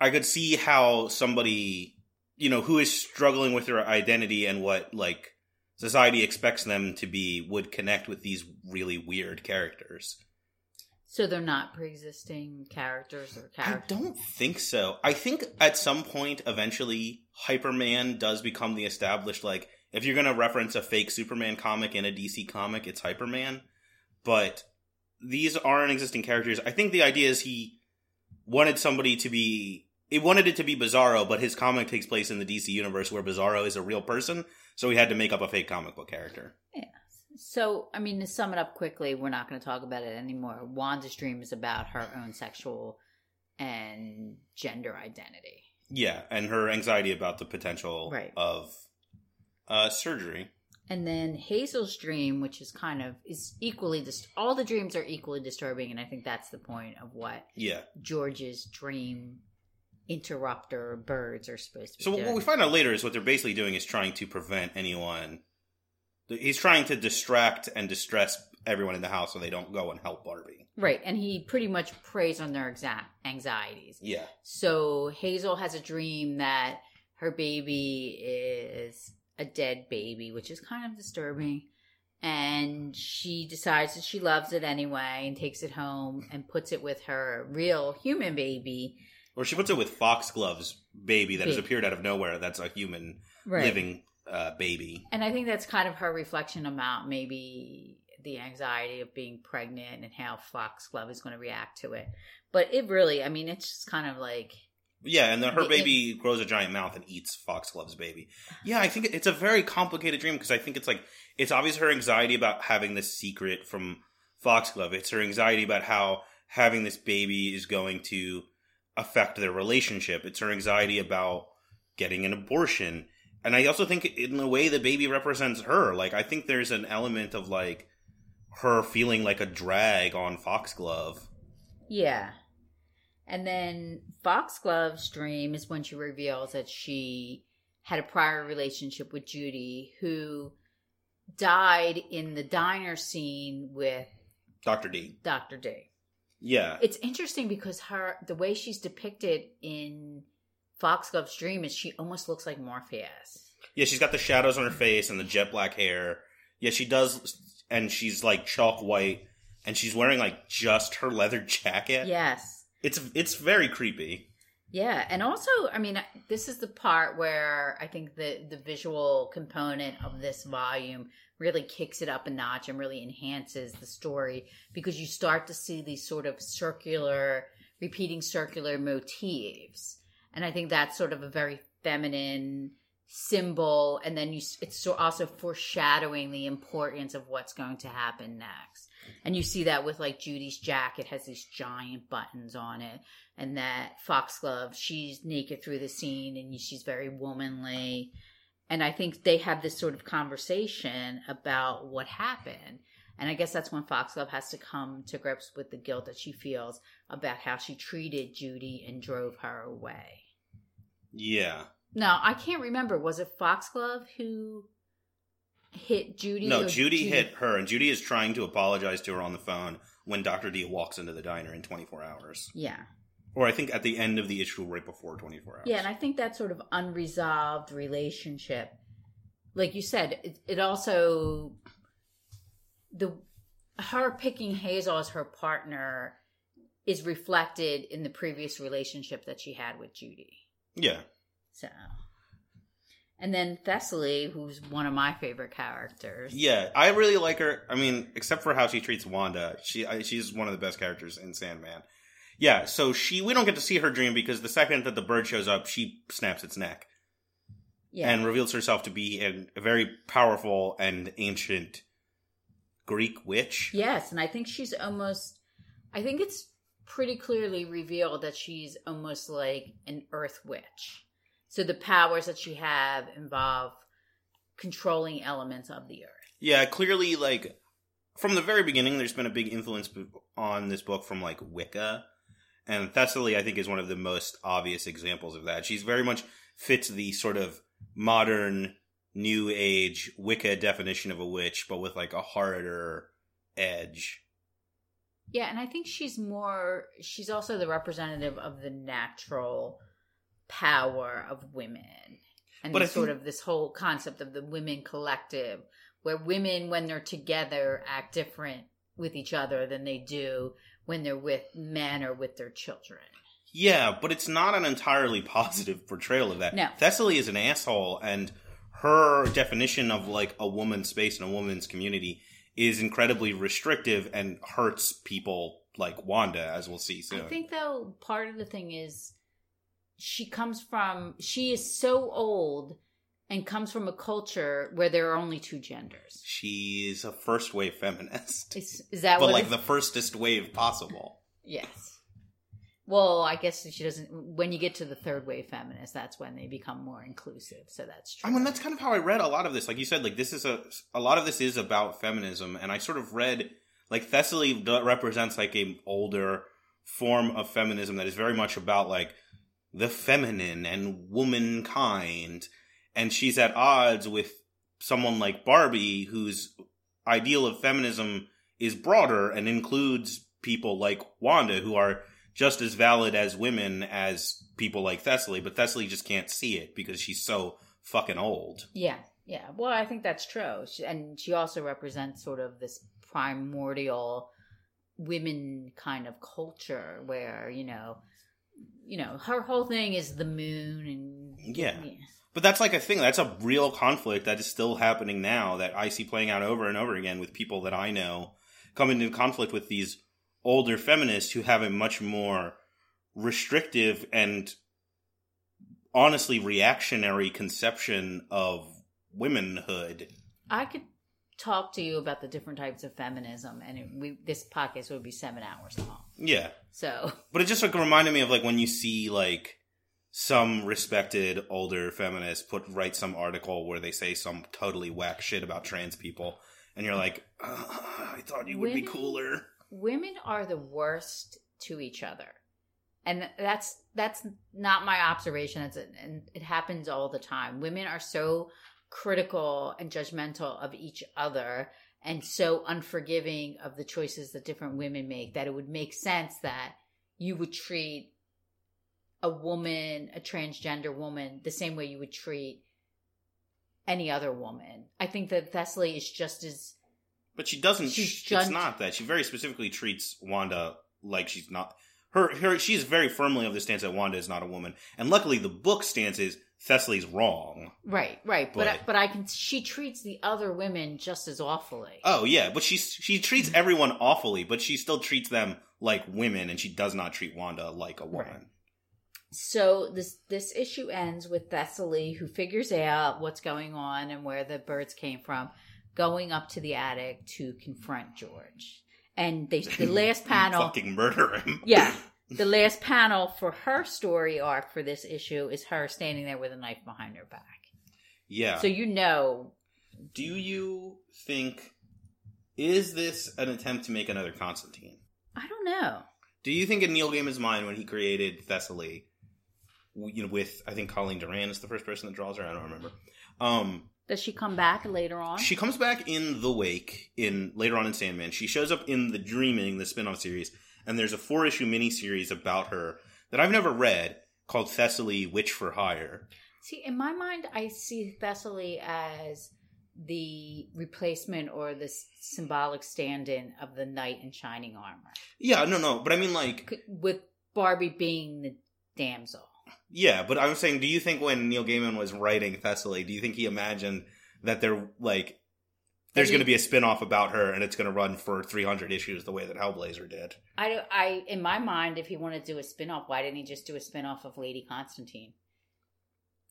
I could see how somebody, you know, who is struggling with their identity and what like society expects them to be would connect with these really weird characters. So they're not pre-existing characters or characters. I don't think so. I think at some point, eventually, Hyperman does become the established. Like, if you're going to reference a fake Superman comic in a DC comic, it's Hyperman. But these aren't existing characters. I think the idea is he wanted somebody to be. He wanted it to be Bizarro, but his comic takes place in the DC universe where Bizarro is a real person, so he had to make up a fake comic book character. Yeah. So, I mean, to sum it up quickly, we're not going to talk about it anymore. Wanda's dream is about her own sexual and gender identity. Yeah, and her anxiety about the potential Right. of uh, surgery. And then Hazel's dream, which is kind of is equally dis- all the dreams are equally disturbing, and I think that's the point of what Yeah. George's dream interrupter birds are supposed to be So doing. what we find out later is what they're basically doing is trying to prevent anyone. He's trying to distract and distress everyone in the house so they don't go and help Barbie. right, and he pretty much preys on their exact anxieties. Yeah. So Hazel has a dream that her baby is a dead baby, which is kind of disturbing. And she decides that she loves it anyway and takes it home and puts it with her real human baby. Or she puts it with Foxglove's baby that has Baby. appeared out of nowhere. That's a human Right. living uh, baby. And I think that's kind of her reflection about maybe the anxiety of being pregnant and how Foxglove is going to react to it. But it really, I mean, it's just kind of like Yeah, and then her The- baby grows a giant mouth and eats Foxglove's baby. Yeah, I think it's a very complicated dream because I think it's like it's obvious her anxiety about having this secret from Foxglove. It's her anxiety about how having this baby is going to affect their relationship. It's her anxiety about getting an abortion. And I also think in the way the baby represents her, like I think there's an element of like her feeling like a drag on Foxglove. Yeah. And then Foxglove's dream is when she reveals that she had a prior relationship with Judy, who died in the diner scene with Dr. D. Dr. D. Yeah. It's interesting because her the way she's depicted in Foxglove's dream is she almost looks like Morpheus. Yeah, she's got the shadows on her face and the jet black hair. Yeah, she does, and she's like chalk white, and she's wearing like just her leather jacket. Yes. it's it's very creepy. Yeah, and also, I mean, this is the part where I think the the visual component of this volume really kicks it up a notch and really enhances the story because you start to see these sort of circular, repeating circular motifs, and I think that's sort of a very feminine symbol, and then you it's also foreshadowing the importance of what's going to happen next. And you see that with like Judy's jacket has these giant buttons on it and that Foxglove, she's naked through the scene and she's very womanly. And I think they have this sort of conversation about what happened. And I guess that's when Foxglove has to come to grips with the guilt that she feels about how she treated Judy and drove her away. Yeah. Now, I can't remember. Was it Foxglove who hit Judy? No, or Judy hit her, and Judy is trying to apologize to her on the phone when Doctor D walks into the diner in 24 hours, Yeah. or I think at the end of the issue, right before 24 hours. Yeah, and I think that sort of unresolved relationship, like you said, it, it also the her picking Hazel as her partner is reflected in the previous relationship that she had with Judy. Yeah. So, and then Thessaly, who's one of my favorite characters. Yeah, I really like her. I mean, except for how she treats Wanda, she I, she's one of the best characters in Sandman. Yeah, so she we don't get to see her dream because the second that the bird shows up, she snaps its neck Yeah, and reveals herself to be an, a very powerful and ancient Greek witch. yes, and I think she's almost. I think it's pretty clearly revealed that she's almost like an Earth witch. So the powers that she have involve controlling elements of the Earth. Yeah, clearly, like from the very beginning, there's been a big influence on this book from like Wicca, and Thessaly, I think, is one of the most obvious examples of that. She's very much fits the sort of modern New Age Wicca definition of a witch, but with like a harder edge. Yeah, and I think she's more she's also the representative of the natural power of women. And But sort think- of this whole concept of the women collective where women when they're together act different with each other than they do when they're with men or with their children. Yeah, but it's not an entirely positive portrayal of that. No. Thessaly is an asshole, and her definition of like a woman's space and a woman's community is incredibly restrictive and hurts people like Wanda, as we'll see soon. I think though part of the thing is she comes from she is so old and comes from a culture where there are only two genders. She's a first wave feminist, Is, is that but what like it- the firstest wave possible. Yes. Well, I guess she doesn't. When you get to the third wave feminist, that's when they become more inclusive. So that's true. I mean, that's kind of how I read a lot of this. Like you said, like this is a a lot of this is about feminism, and I sort of read like Thessaly represents like a older form of feminism that is very much about like the feminine and womankind, and she's at odds with someone like Barbie, whose ideal of feminism is broader and includes people like Wanda, who are just as valid as women as people like Thessaly, but Thessaly just can't see it because she's so fucking old. yeah, yeah. Well, I think that's true. She, and she also represents sort of this primordial women kind of culture where you know, you know, her whole thing is the moon and Yeah. But that's like a thing. That's a real conflict that is still happening now that I see playing out over and over again with people that I know coming into conflict with these older feminists who have a much more restrictive and honestly reactionary conception of womanhood. I could talk to you about the different types of feminism, and it, we this podcast would be seven hours long. Yeah. So But it just like reminded me of like when you see like some respected older feminist put write some article where they say some totally whack shit about trans people, and you're like, I thought you would be cooler. women are the worst to each other and that's that's not my observation it's and it happens all the time women are so critical and judgmental of each other and so unforgiving of the choices that different women make that it would make sense that you would treat a woman a transgender woman the same way you would treat any other woman i think that thessaly is just as But she doesn't. She's sh- judged- it's not that. She very specifically treats Wanda like she's not. Her, her, she is very firmly of the stance that Wanda is not a woman, and luckily the book stance is Thessaly's wrong. Right, right. But I, But- but I can. She treats the other women just as awfully. Oh yeah, but she she treats everyone awfully, but she still treats them like women, and she does not treat Wanda like a woman. So this this issue ends with Thessaly, who figures out what's going on and where the birds came from, going up to the attic to confront George. And they the last panel, fucking murder him. yeah, the last panel for her story arc for this issue is her standing there with a knife behind her back. yeah. So you know, Do you think is this an attempt to make another Constantine? I don't know. Do you think in Neil Gaiman's mind when he created Thessaly, you know, with I think Colleen Doran is the first person that draws her. I don't remember. Um, Does she come back later on? she comes back in the Wake in later on in Sandman. She shows up in the Dreaming, the spin-off series, and there's a four issue miniseries about her that I've never read called Thessaly Witch for Hire. See, in my mind, I see Thessaly as the replacement or the symbolic stand-in of the knight in shining armor, Yeah, no, no, but I mean, like, with Barbie being the damsel. yeah, but I'm saying, do you think when Neil Gaiman was writing Thessaly, do you think he imagined that there, like, there's going to be a spin off about her and it's going to run for 300 issues the way that Hellblazer did? I, don't- I, in my mind, if he wanted to do a spin-off, why didn't he just do a spin-off of Lady Constantine?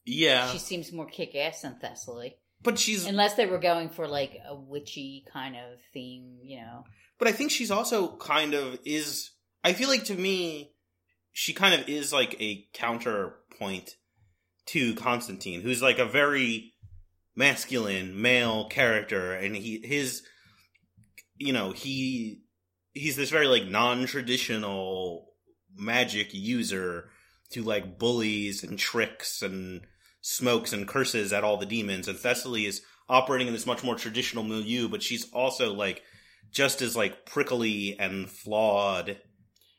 Yeah, She seems more kick-ass than Thessaly. but she's, Unless they were going for like a witchy kind of theme, you know. but I think she's also kind of is. I feel like to me, she kind of is like a counterpoint to Constantine, who's like a very masculine male character, and he his, you know, he he's this very like non-traditional magic user to like bullies and tricks and smokes and curses at all the demons and Thessaly is operating in this much more traditional milieu but she's also like just as like prickly and flawed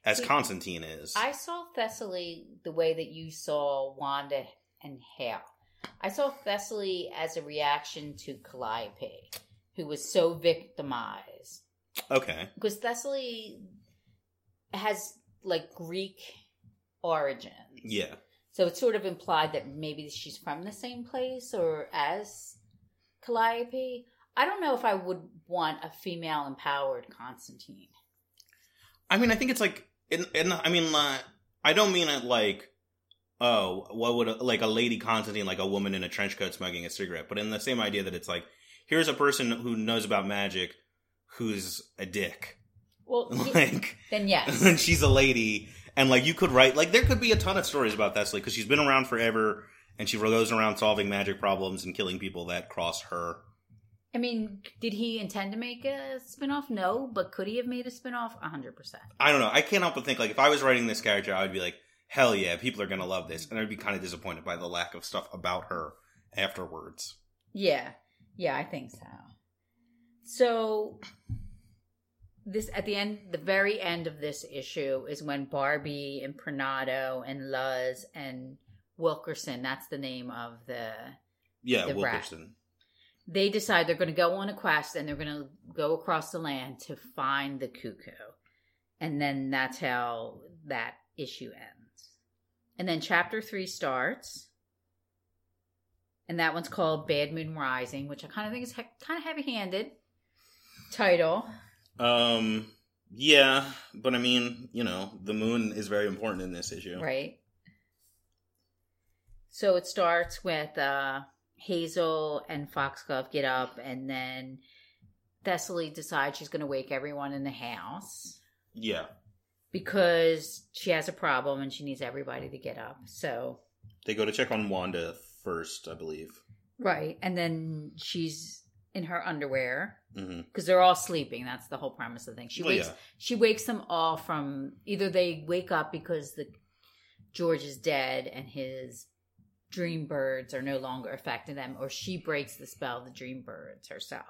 as See, Constantine is. I saw Thessaly the way that you saw Wanda and Hal. I saw Thessaly as a reaction to Calliope, who was so victimized. okay. Because Thessaly has like Greek origins. Yeah. So it's sort of implied that maybe she's from the same place or as Calliope. I don't know if I would want a female empowered Constantine. I mean, I think it's like, in, in, I mean, uh, I don't mean it like, oh, what would a, like a lady Constantine, like a woman in a trench coat smoking a cigarette, but in the same idea that it's like, here's a person who knows about magic, who's a dick, Well, like, then yes. and she's a lady, and like you could write, like there could be a ton of stories about Thessaly because she's been around forever, and she goes around solving magic problems and killing people that cross her. I mean, did he intend to make a spinoff? No, but could he have made a spinoff? 100%. I don't know. I can't help but think like if I was writing this character, I would be like, hell yeah, people are gonna love this, and I'd be kind of disappointed by the lack of stuff about her afterwards. Yeah. Yeah, I think so. So this at the end the very end of this issue is when Barbie and Prinado and Luz and Wilkerson, that's the name of the Yeah, The rat. Wilkerson. they decide they're going to go on a quest and they're going to go across the land to find the cuckoo. And then that's how that issue ends. And then chapter three starts. And that one's called Bad Moon Rising, which I kind of think is he- kind of heavy handed title. Um, yeah, but I mean, you know, the moon is very important in this issue. Right. So it starts with uh, Hazel and Foxglove get up, and then Thessaly decides she's going to wake everyone in the house Yeah, because she has a problem and she needs everybody to get up. So, they go to check on Wanda first, I believe. right. And then she's in her underwear mm-hmm. because they're all sleeping. That's the whole premise of the thing. She Well, wakes yeah. she wakes them all from either they wake up because the George is dead and his dream birds are no longer affecting them, or she breaks the spell of the dream birds herself.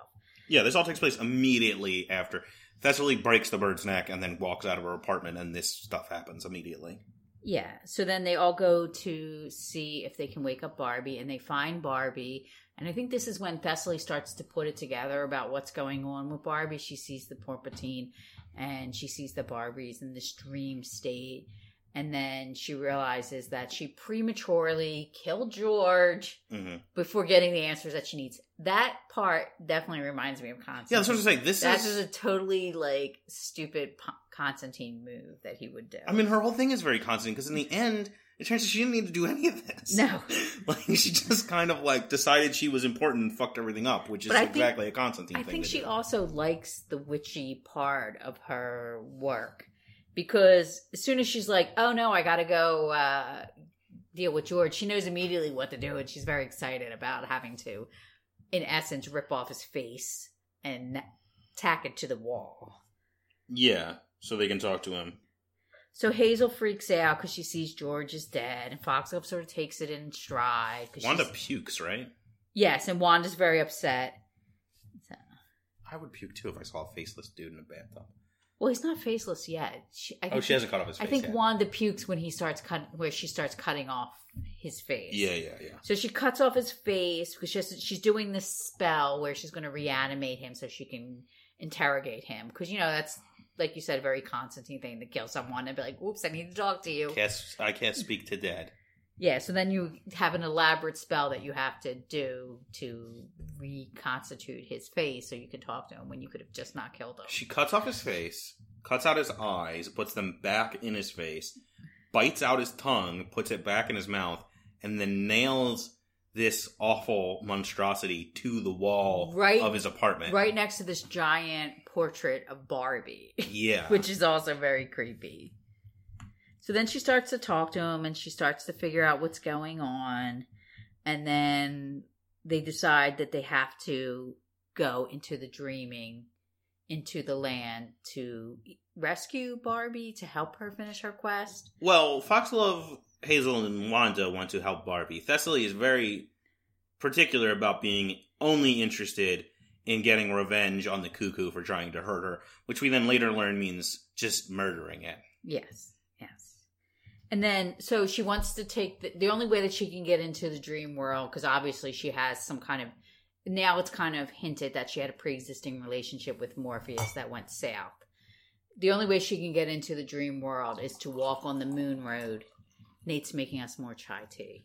Yeah, this all takes place immediately after Thessaly breaks the bird's neck and then walks out of her apartment, and this stuff happens immediately. Yeah. So then they all go to see if they can wake up Barbie, and they find Barbie. And I think this is when Thessaly starts to put it together about what's going on with Barbie. She sees the Porpatine, and she sees the Barbies in this dream state. And then she realizes that she prematurely killed George hmm before getting the answers that she needs. That part definitely reminds me of Constantine. Yeah, that's what I'm saying. This That is. is a totally like stupid Constantine move that he would do. I mean, her whole thing is very Constantine because in the end, it turns out she didn't need to do any of this. No. like she just kind of like decided she was important and fucked everything up, which is I think- exactly a Constantine thing. I think she do. also likes the witchy part of her work because as soon as she's like, "Oh no, I got to go uh, deal with George," she knows immediately what to do, and she's very excited about having to, in essence, rip off his face and tack it to the wall. Yeah, so they can talk to him. So Hazel freaks out because she sees George is dead, and Foxglove sort of takes it in stride. Wanda she's- pukes, right? yes, and Wanda's very upset. So- I would puke too if I saw a faceless dude in a bathtub. Well, he's not faceless yet. She, I Oh, think she hasn't cut off his face. I think yet. Wanda pukes when he starts cut where she starts cutting off his face. Yeah, yeah, yeah. So she cuts off his face because she's, she's doing this spell where she's going to reanimate him so she can interrogate him. Because, you know, that's, like you said, a very Constantine thing to kill someone and be like, oops, I need to talk to you. Can't, I can't speak to dead. Yeah, so then you have an elaborate spell that you have to do to reconstitute his face so you can talk to him when you could have just not killed him. She cuts off his face, cuts out his eyes, puts them back in his face, bites out his tongue, puts it back in his mouth, and then nails this awful monstrosity to the wall Right- of his apartment. Right next to this giant portrait of Barbie. Yeah. which is also very creepy. So then she starts to talk to him and she starts to figure out what's going on. And then they decide that they have to go into the dreaming, into the land to rescue Barbie, to help her finish her quest. Well, Foxglove, Hazel, and Wanda want to help Barbie. Thessaly is very particular about being only interested in getting revenge on the cuckoo for trying to hurt her, which we then later learn means just murdering it. Yes, yes. And then, so she wants to take the, the only way that she can get into the dream world, because obviously she has some kind of, now it's kind of hinted that she had a pre existing relationship with Morpheus that went south. The only way she can get into the dream world is to walk on the moon road. Nate's making us more chai tea.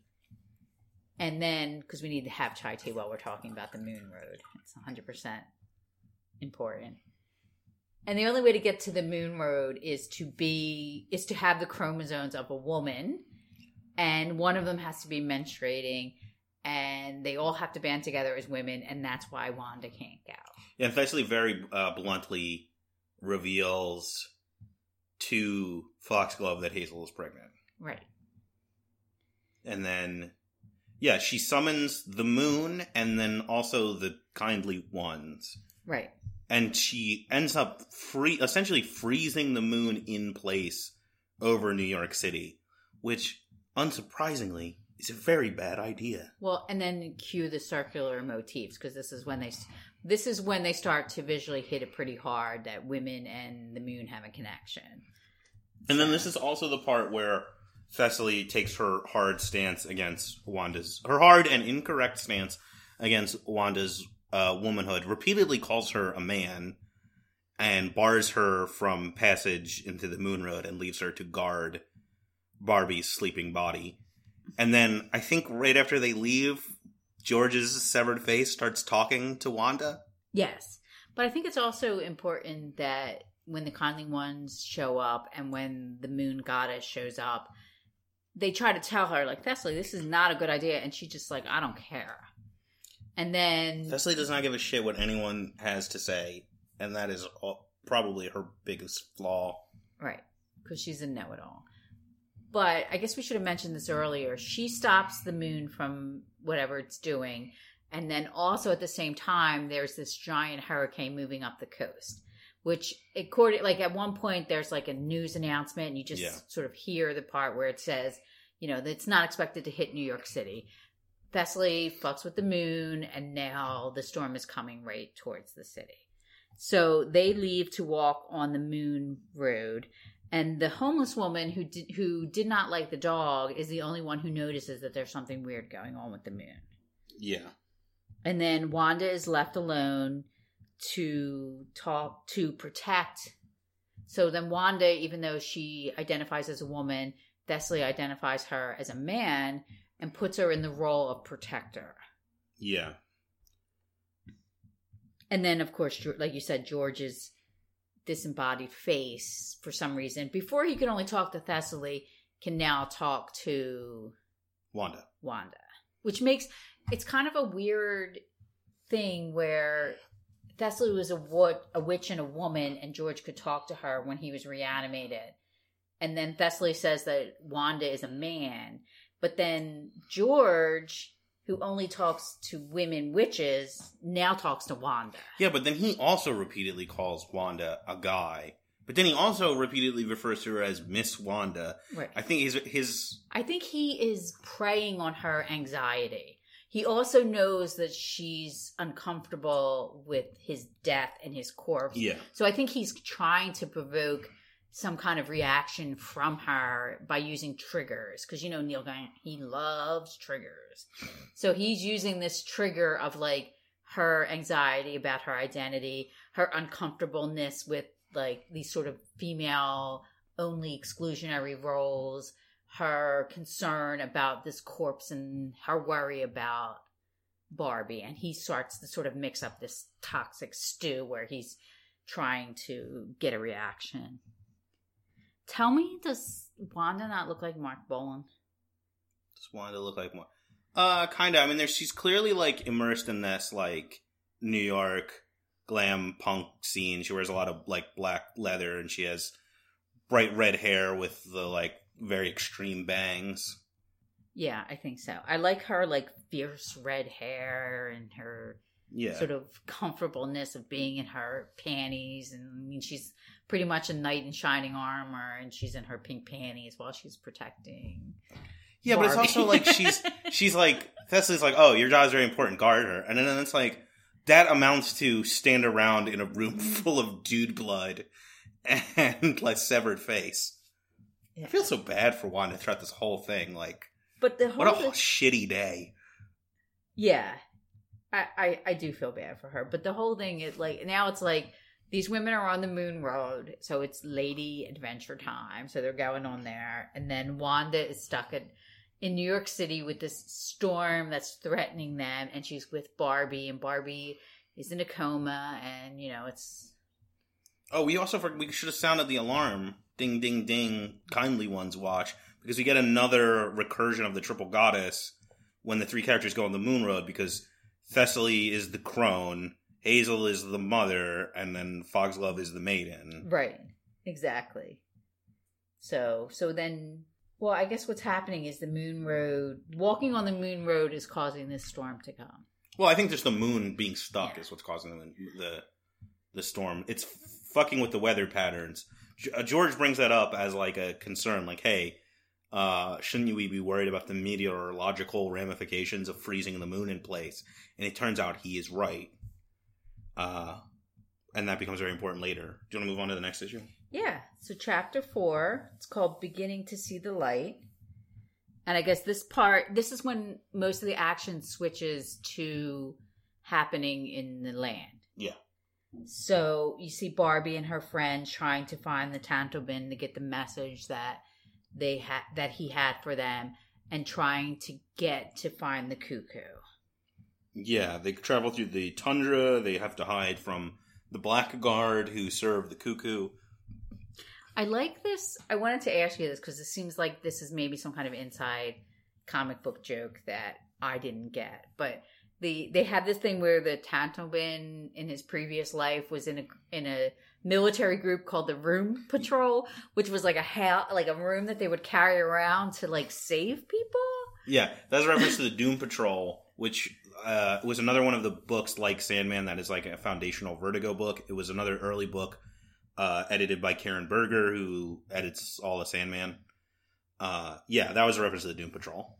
And then, because we need to have chai tea while we're talking about the moon road, it's 100% important. And the only way to get to the moon road is to be is to have the chromosomes of a woman, and one of them has to be menstruating, and they all have to band together as women, and that's why Wanda can't go. Yeah, and Thessaly very uh, bluntly reveals to Foxglove that Hazel is pregnant. Right. And then, yeah, she summons the moon and then also the kindly ones. Right. And she ends up free, essentially freezing the moon in place over New York City, which, unsurprisingly, is a very bad idea. Well, and then cue the circular motifs because this is when they this is when they start to visually hit it pretty hard that women and the moon have a connection. And then this is also the part where Thessaly takes her hard stance against Wanda's, her hard and incorrect stance against Wanda's uh, womanhood, repeatedly calls her a man and bars her from passage into the moon road and leaves her to guard Barbie's sleeping body. And then I think right after they leave, George's severed face starts talking to Wanda. Yes. But I think it's also important that when the kindly ones show up and when the moon goddess shows up, they try to tell her, like, Thessaly, this is not a good idea. And she's just like, I don't care. And then, Thessaly does not give a shit what anyone has to say, and that is all, probably her biggest flaw. right, because she's a know it all. But I guess we should have mentioned this earlier. She stops the moon from whatever it's doing. And then also at the same time, there's this giant hurricane moving up the coast. Which, according, like at one point, there's like a news announcement, and you just Yeah. sort of hear the part where it says, you know, that it's not expected to hit New York City. Thessaly fucks with the moon, and now the storm is coming right towards the city. So they leave to walk on the moon road, and the homeless woman who did, who did not like the dog is the only one who notices that there's something weird going on with the moon. Yeah. And then Wanda is left alone to talk to protect. So then Wanda, even though she identifies as a woman, Thessaly identifies her as a man and puts her in the role of protector. Yeah. And then, of course, like you said, George's disembodied face, for some reason, before he could only talk to Thessaly, can now talk to Wanda. Wanda, which makes it's kind of a weird thing where Thessaly was a, wo- a witch and a woman, and George could talk to her when he was reanimated. And then Thessaly says that Wanda is a man, but then George, who only talks to women witches, now talks to Wanda. Yeah, but then he also repeatedly calls Wanda a guy. But then he also repeatedly refers to her as Miss Wanda. Right. I think his his I think he is preying on her anxiety. He also knows that she's uncomfortable with his death and his corpse. yeah So I think he's trying to provoke some kind of reaction from her by using triggers because you know Neil Gaiman he loves triggers, so he's using this trigger of like her anxiety about her identity, her uncomfortableness with like these sort of female only exclusionary roles, her concern about this corpse and her worry about Barbie. And he starts to sort of mix up this toxic stew where he's trying to get a reaction. Tell me, does Wanda not look like Marc Bolan? Just wanted to look like more. Uh, kind of. I mean, there's she's clearly like immersed in this like New York glam punk scene. She wears a lot of like black leather, and she has bright red hair with the like very extreme bangs. Yeah, I think so. I like her like fierce red hair and her Yeah, sort of comfortableness of being in her panties. And I mean, she's pretty much a knight in shining armor, and she's in her pink panties while she's protecting. yeah, but it's also like she's she's like Thessaly's like, oh, your job is very important, guard her, and then it's like that amounts to stand around in a room mm-hmm. full of dude blood and like severed face. Yeah. I feel so bad for Wanda throughout this whole thing. Like, But the whole what a shitty day. Yeah. I, I I do feel bad for her. But the whole thing is like now it's like these women are on the moon road, so it's lady adventure time. So they're going on there. And then Wanda is stuck at in New York City with this storm that's threatening them and she's with Barbie and Barbie is in a coma and you know it's Oh, we also we should have sounded the alarm. Ding, ding, ding. Kindly ones watch because we get another recursion of the triple goddess when the three characters go on the moon road because Thessaly is the crone, Hazel is the mother, and then Foxglove is the maiden. Right. Exactly. So so then well, I guess what's happening is the moon road walking on the moon road is causing this storm to come. Well, I think just the moon being stuck Yeah. is what's causing the, the the storm. It's fucking with the weather patterns. Uh, George brings that up as like a concern, like, hey, uh, shouldn't we be worried about the meteorological ramifications of freezing the moon in place? And it turns out he is right. Uh, and that becomes very important later. Do you want to move on to the next issue? Yeah. So chapter 4, it's called Beginning to See the Light. And I guess this part this is when most of the action switches to happening in the land. Yeah. So you see Barbie and her friend trying to find the Tantobin to get the message that they had that he had for them and trying to get to find the cuckoo. Yeah, they travel through the tundra. They have to hide from the black guard who serve the cuckoo. I like this. I wanted to ask you this because it seems like this is maybe some kind of inside comic book joke that I didn't get. But the they had this thing where the Tantobin in his previous life was in a in a military group called the Room Patrol, which was like a ha- like a room that they would carry around to like save people. Yeah, that's a reference to the Doom Patrol, which uh, it was another one of the books like Sandman that is like a foundational Vertigo book. It was another early book uh, edited by Karen Berger, who edits all the Sandman. Uh, yeah, that was a reference to the Doom Patrol.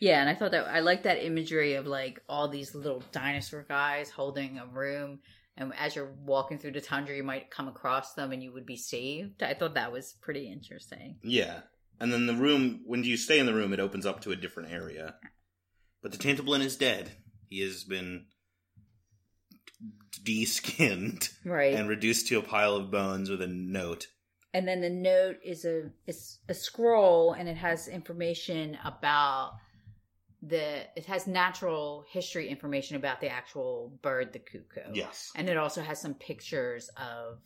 Yeah, and I thought that I like that imagery of like all these little dinosaur guys holding a room, and as you're walking through the tundra, you might come across them and you would be saved. I thought that was pretty interesting. Yeah, and then the room when you stay in the room, it opens up to a different area. But the Tantobin is dead. He has been de-skinned Right. and And, reduced to a pile of bones with a note. And then the note is a is a scroll, and it has information about the it has natural history information about the actual bird, the cuckoo. Yes. and it also has some pictures of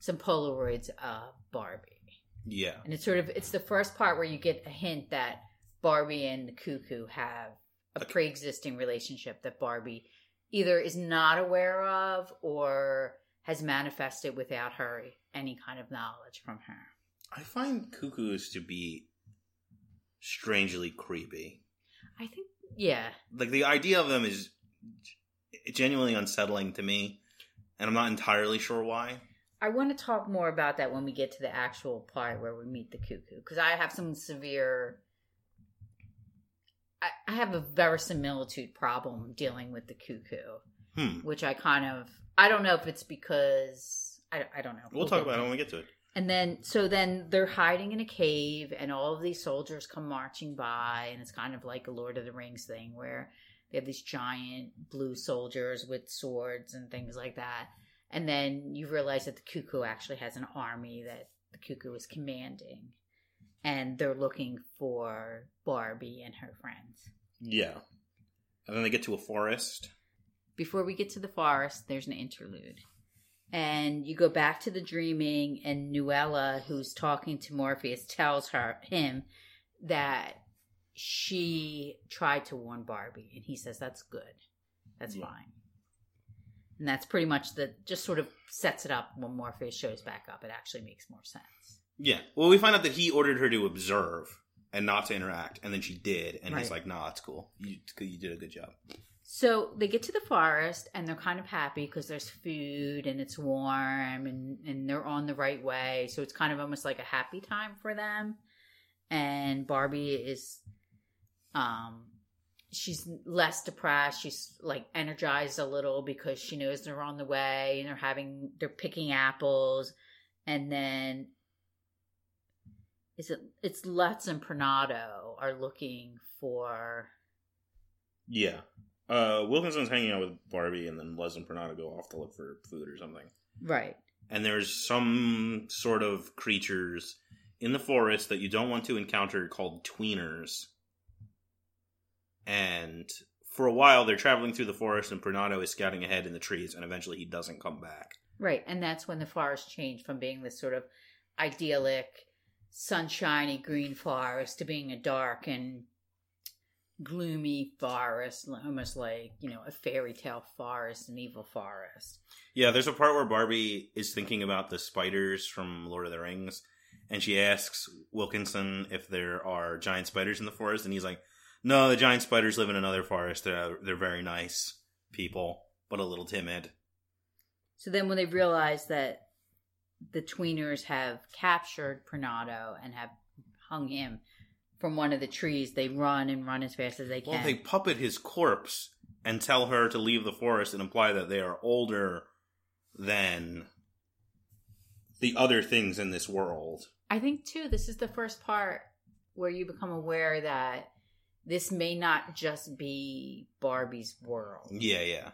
some Polaroids of Barbie. Yeah. And it's sort of it's the first part where you get a hint that Barbie and the cuckoo have a Okay. pre-existing relationship that Barbie either is not aware of or has manifested without her any kind of knowledge from her. I find cuckoos to be strangely creepy. I think yeah. Like the idea of them is genuinely unsettling to me, and I'm not entirely sure why. I want to talk more about that when we get to the actual part where we meet the cuckoo because I have some severe. I, I have a verisimilitude problem dealing with the cuckoo, Hmm. which I kind of I don't know if it's because I, I don't know. We'll talk about it when we get to it. And then, so then they're hiding in a cave, and all of these soldiers come marching by, and it's kind of like a Lord of the Rings thing where they have these giant blue soldiers with swords and things like that. And then you realize that the cuckoo actually has an army that the cuckoo is commanding, and they're looking for Barbie and her friends. Yeah. And then they get to a forest. Before we get to the forest, there's an interlude. And you go back to the dreaming, and Nuala, who's talking to Morpheus, tells her him that she tried to warn Barbie, and he says that's good, that's Yeah. fine. And that's pretty much the just sort of sets it up when Morpheus shows back up. It actually makes more sense. Yeah. Well, we find out that he ordered her to observe and not to interact, and then she did, and he's like, "Nah, it's cool. You you did a good job." So they get to the forest and they're kind of happy because there's food and it's warm and, and they're on the right way. So it's kind of almost like a happy time for them. And Barbie is, um, she's less depressed. She's like energized a little because she knows they're on the way and they're having, they're picking apples. And then is it, it's Luz and Prinado are looking for Yeah. Uh, Wilkinson's hanging out with Barbie, and then Les and Prinado go off to look for food or something. right. And there's some sort of creatures in the forest that you don't want to encounter called tweeners. And for a while, they're traveling through the forest, and Prinado is scouting ahead in the trees, and eventually he doesn't come back. Right, and that's when the forest changed from being this sort of idyllic, sunshiny green forest to being a dark and gloomy forest, almost like, you know, a fairy tale forest, an evil forest. Yeah, there's a part where Barbie is thinking about the spiders from Lord of the Rings, and she asks Wilkinson if there are giant spiders in the forest, and he's like, "No, the giant spiders live in another forest. They're they're very nice people, but a little timid." So then when they realize that the tweeners have captured Prinado and have hung him from one of the trees, they run and run as fast as they can. Well, they puppet his corpse and tell her to leave the forest and imply that they are older than the other things in this world. I think too, this is the first part where you become aware that this may not just be Barbie's world. Yeah, yeah.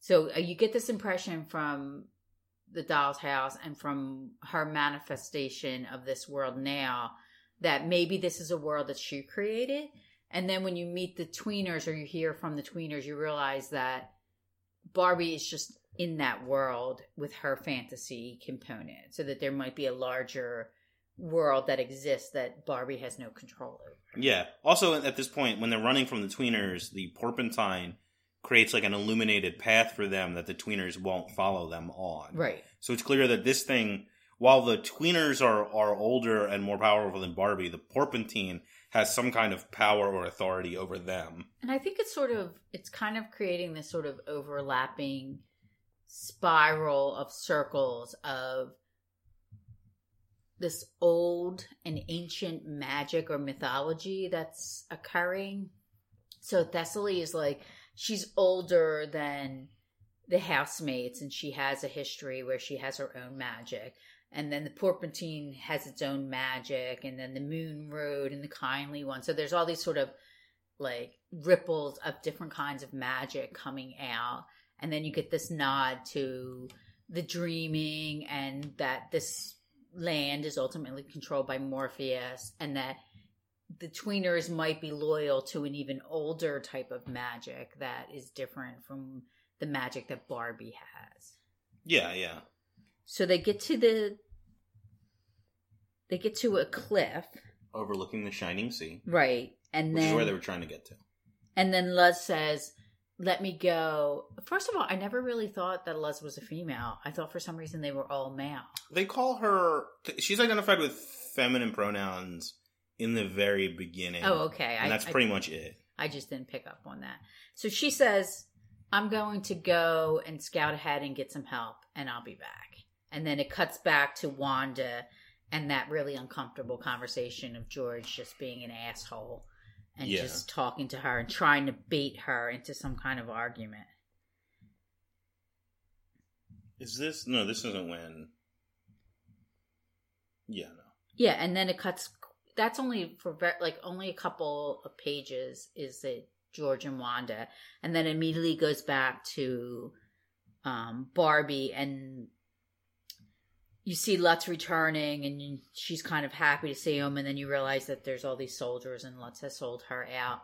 So uh, you get this impression from the doll's house and from her manifestation of this world now that maybe this is a world that she created. And then when you meet the tweeners or you hear from the tweeners, you realize that Barbie is just in that world with her fantasy component, so that there might be a larger world that exists that Barbie has no control over. Yeah. Also, at this point, when they're running from the tweeners, the porpentine creates like an illuminated path for them that the tweeners won't follow them on. Right. So it's clear that this thing, while the tweeners are are older and more powerful than Barbie, the porpentine has some kind of power or authority over them. And I think it's sort of it's kind of creating this sort of overlapping spiral of circles of this old and ancient magic or mythology that's occurring. So Thessaly is like she's older than the housemates and she has a history where she has her own magic. And then the Porpentine has its own magic, and then the Moon Road and the Kindly One. So there's all these sort of like ripples of different kinds of magic coming out and then you get this nod to the dreaming and that this land is ultimately controlled by Morpheus and that the tweeners might be loyal to an even older type of magic that is different from the magic that Barbie has. Yeah, yeah. So they get to the they get to a cliff, Overlooking the shining sea, right? And which then is where they were trying to get to. And then Luz says, Let me go. First of all, I never really thought that Luz was a female. I thought for some reason they were all male. They call her. She's identified with feminine pronouns in the very beginning. Oh, okay. And I, that's I- pretty much it. I just didn't pick up on that. So she says, I'm going to go and scout ahead and get some help, and I'll be back. And then it cuts back to Wanda and that really uncomfortable conversation of George just being an asshole and Yeah. just talking to her and trying to bait her into some kind of argument. Is this no? This isn't when. Yeah, no. Yeah, and then it cuts. That's only for like only a couple of pages. Is it George and Wanda, and then immediately goes back to um, Barbie, and you see Luz returning, and she's kind of happy to see him, and then you realize that there's all these soldiers, and Luz has sold her out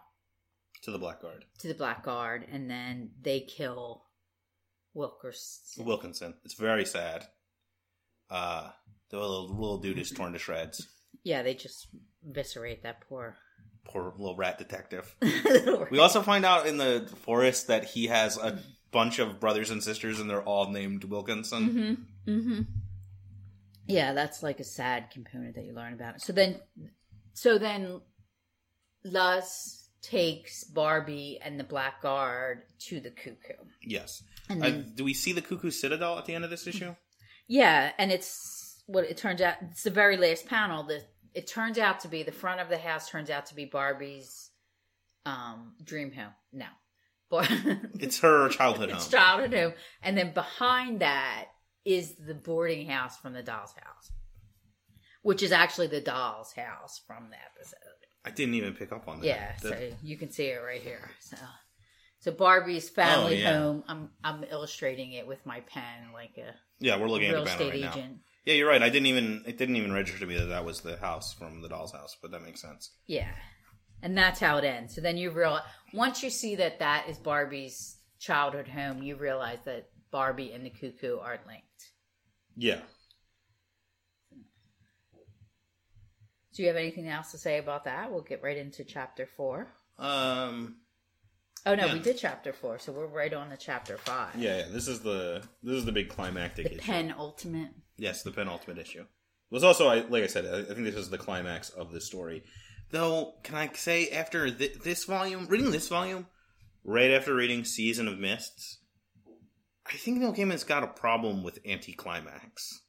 To the Blackguard. to the Black Guard, and then they kill Wilkerson. Wilkinson. It's very sad. Uh, the little, little dude is torn to shreds. Yeah, they just eviscerate that poor. Poor little rat detective. little We also find out in the forest that he has a bunch of brothers and sisters, and they're all named Wilkinson. Mm-hmm. Mm-hmm. Yeah, that's like a sad component that you learn about. So then, so then, Luz takes Barbie and the Black Guard to the Cuckoo, Yes. and Uh, do we see the Cuckoo Citadel at the end of this issue? yeah, and it's what it turns out. It's the very last panel. that it turns out to be the front of the house turns out to be Barbie's um dream home. No, Bar- It's her childhood it's home. childhood home, and then behind that is the boarding house from the doll's house, which is actually the doll's house from the episode. I didn't even pick up on that. Yeah, The- so you can see it right here. So, so Barbie's family Oh, yeah. home. I'm I'm illustrating it with my pen like a yeah, we're looking at real the banner estate right now. Yeah, you're right. I didn't even it didn't even register to me that that was the house from the doll's house, but that makes sense. Yeah, and that's how it ends. So then you realize once you see that that is Barbie's childhood home, you realize that Barbie and the cuckoo are linked. Yeah. Do you have anything else to say about that? We'll get right into chapter four. Um. Oh no, Yeah. we did chapter four, so we're right on to chapter five. Yeah, yeah. This is the this is the big climactic the issue. penultimate. Yes, the penultimate issue. It was also, like I said, I think this is the climax of the story. Though, can I say after th- this volume, reading this volume, right after reading Season of Mists, I think Neil Gaiman's got a problem with anticlimax.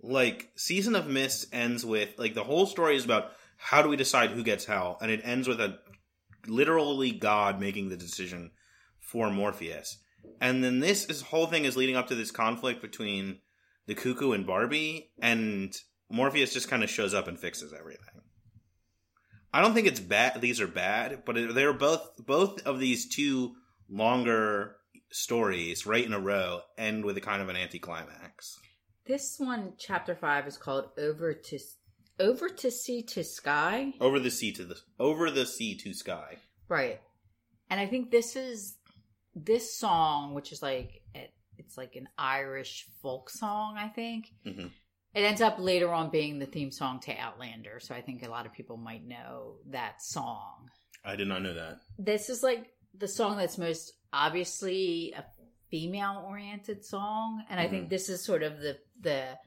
Like, Season of Mists ends with, like, the whole story is about how do we decide who gets hell, and it ends with a literally God making the decision for Morpheus. And then this is, whole thing is leading up to this conflict between the cuckoo and Barbie, and Morpheus just kind of shows up and fixes everything. I don't think it's bad. These are bad, but they're both both of these two longer stories right in a row end with a kind of an anticlimax. This one, chapter five, is called "Over to Over to Sea to Sky." Over the sea to the over the sea to sky. Right, and I think this is this song, which is like it's like an Irish folk song. I think Mhm. it ends up later on being the theme song to Outlander. So I think a lot of people might know that song. I did not know that. This is like the song that's most obviously a female oriented song and i think Mhm. this is sort of the the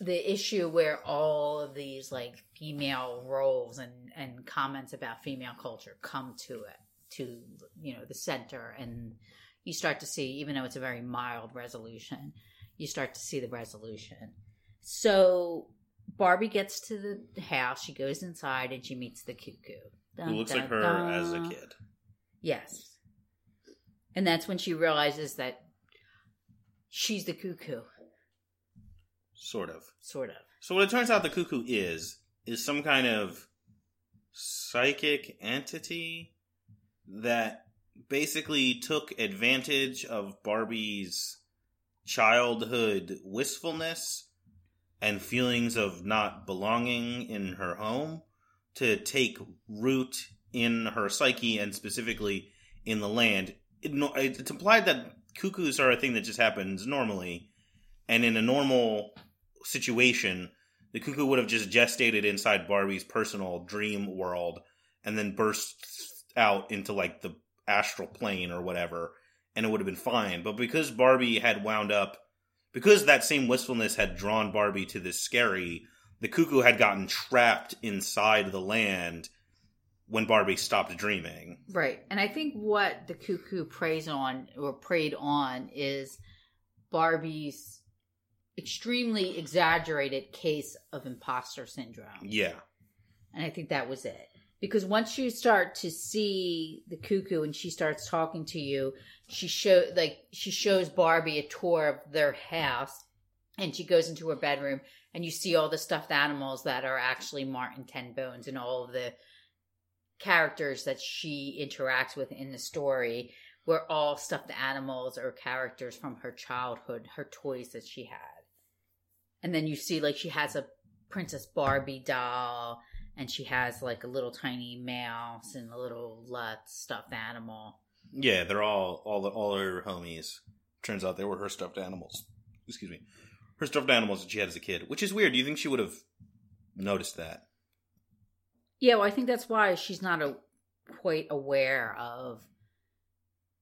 the issue where all of these like female roles and and comments about female culture come to it to you know the center and you start to see even though it's a very mild resolution you start to see the resolution so barbie gets to the house she goes inside and she meets the cuckoo Who looks like her dun, as a kid. Yes. And that's when she realizes that she's the cuckoo, Sort of. sort of. So what it turns out the cuckoo is is some kind of psychic entity that basically took advantage of Barbie's childhood wistfulness and feelings of not belonging in her home to take root in her psyche and specifically in the land. It, it's implied that cuckoos are a thing that just happens normally, and in a normal situation, the cuckoo would have just gestated inside Barbie's personal dream world and then burst out into like the astral plane or whatever, and it would have been fine. But because Barbie had wound up, because that same wistfulness had drawn Barbie to this scary, the cuckoo had gotten trapped inside the land when Barbie stopped dreaming. Right. And I think what the cuckoo preys on or preyed on is Barbie's extremely exaggerated case of imposter syndrome. Yeah. And I think that was it. Because once you start to see the cuckoo and she starts talking to you, she show like she shows Barbie a tour of their house and she goes into her bedroom and you see all the stuffed animals that are actually Martin Tenbones and all of the characters that she interacts with in the story were all stuffed animals or characters from her childhood, her toys that she had. And then you see like she has a Princess Barbie doll and she has like a little tiny mouse and a little uh, stuffed animal. Yeah, they're all all the all her homies. Turns out they were her stuffed animals. Excuse me, her stuffed animals that she had as a kid, which is weird. Do you think she would have noticed that? Yeah, well, I think that's why she's not a, quite aware of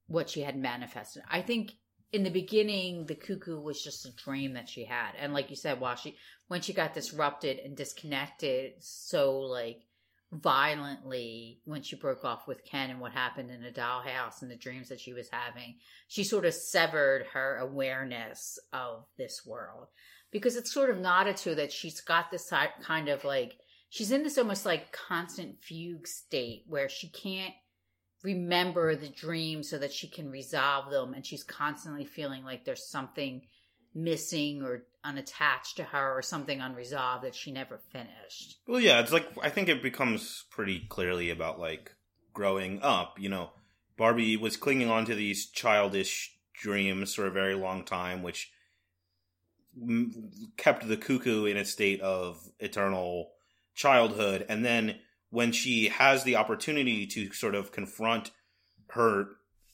what she had manifested. I think in the beginning, the cuckoo was just a dream that she had, and like you said, while she when she got disrupted and disconnected so like violently when she broke off with Ken and what happened in the dollhouse and the dreams that she was having, she sort of severed her awareness of this world. Because it's sort of nodded to that she's got this kind of like she's in this almost like constant fugue state where she can't remember the dreams so that she can resolve them and she's constantly feeling like there's something missing or unattached to her or something unresolved that she never finished. Well, yeah, it's like I think it becomes pretty clearly about like growing up. You know, Barbie was clinging on to these childish dreams for a very long time, which kept the cuckoo in a state of eternal childhood. And then when she has the opportunity to sort of confront her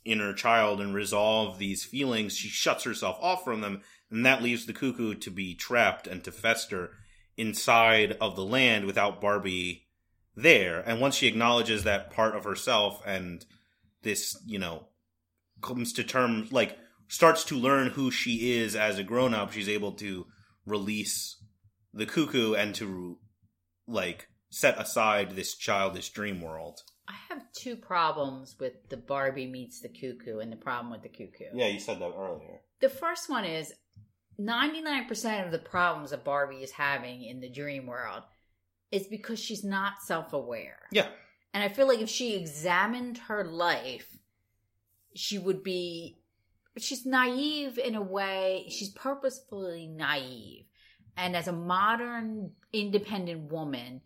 inner child and resolve these feelings, she shuts herself off from them and that leaves the cuckoo to be trapped and to fester inside of the land without Barbie there. And once she acknowledges that part of herself and this, you know, comes to terms, like, starts to learn who she is as a grown up, she's able to release the cuckoo and to, like, set aside this childish dream world. I have two problems with the Barbie meets the cuckoo and the problem with the cuckoo. Yeah, you said that earlier. The first one is 99% of the problems that Barbie is having in the dream world is because she's not self aware. Yeah. And I feel like if she examined her life, she would be. She's naive in a way. She's purposefully naive. And as a modern, independent woman,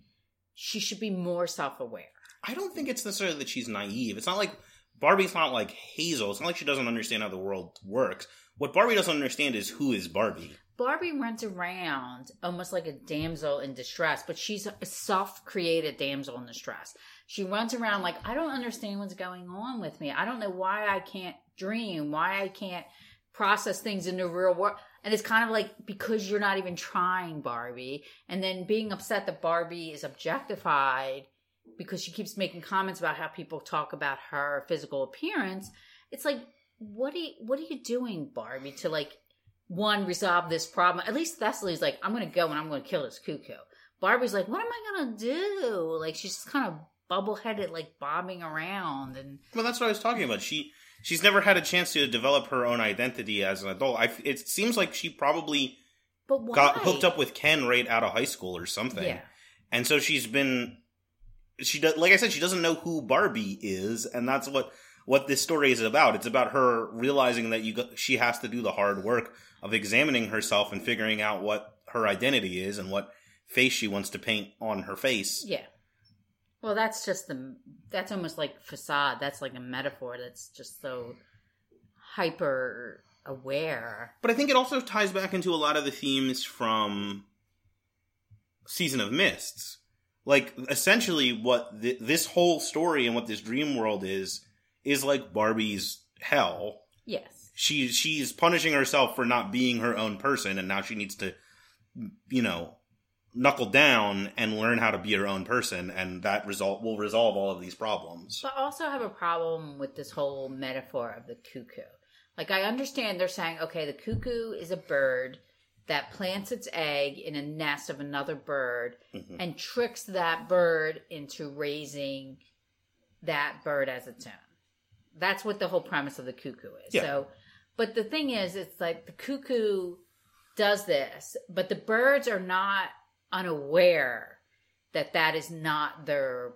she should be more self aware. I don't think it's necessarily that she's naive. It's not like Barbie's not like Hazel. It's not like she doesn't understand how the world works. What Barbie doesn't understand is who is Barbie. Barbie runs around almost like a damsel in distress, but she's a self created damsel in distress. She runs around like, I don't understand what's going on with me. I don't know why I can't dream, why I can't process things in the real world. And it's kind of like because you're not even trying, Barbie. And then being upset that Barbie is objectified because she keeps making comments about how people talk about her physical appearance. It's like, what are you, what are you doing, Barbie, to like one resolve this problem? At least Thessaly's like, I'm gonna go and I'm gonna kill this cuckoo. Barbie's like, what am I gonna do? Like she's just kind of bubble headed, like bobbing around and. Well, that's what I was talking about. She she's never had a chance to develop her own identity as an adult. I, it seems like she probably got hooked up with Ken right out of high school or something. Yeah. And so she's been she does like I said she doesn't know who Barbie is and that's what what this story is about. It's about her realizing that you go, she has to do the hard work of examining herself and figuring out what her identity is and what face she wants to paint on her face. Yeah. Well, that's just the that's almost like facade. That's like a metaphor that's just so hyper aware. But I think it also ties back into a lot of the themes from Season of Mists. Like essentially what th- this whole story and what this dream world is is like Barbie's hell. Yes. She she's punishing herself for not being her own person and now she needs to you know knuckle down and learn how to be your own person and that result will resolve all of these problems. But I also have a problem with this whole metaphor of the cuckoo. Like I understand they're saying okay the cuckoo is a bird that plants its egg in a nest of another bird mm-hmm. and tricks that bird into raising that bird as its own. That's what the whole premise of the cuckoo is. Yeah. So, but the thing is, it's like the cuckoo does this, but the birds are not unaware that that is not their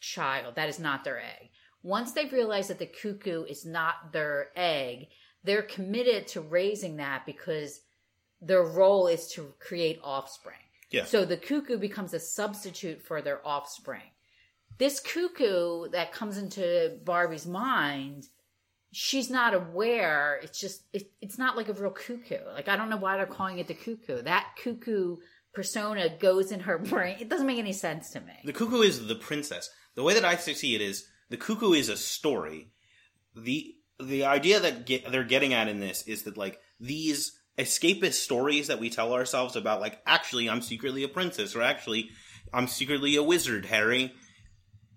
child, that is not their egg. Once they've realized that the cuckoo is not their egg, they're committed to raising that because their role is to create offspring. Yeah. So the cuckoo becomes a substitute for their offspring. This cuckoo that comes into Barbie's mind, she's not aware. It's just, it, it's not like a real cuckoo. Like, I don't know why they're calling it the cuckoo. That cuckoo persona goes in her brain. It doesn't make any sense to me. The cuckoo is the princess. The way that I see it is the cuckoo is a story. The the idea that get, they're getting at in this is that like these escapist stories that we tell ourselves about like actually I'm secretly a princess or actually I'm secretly a wizard, Harry,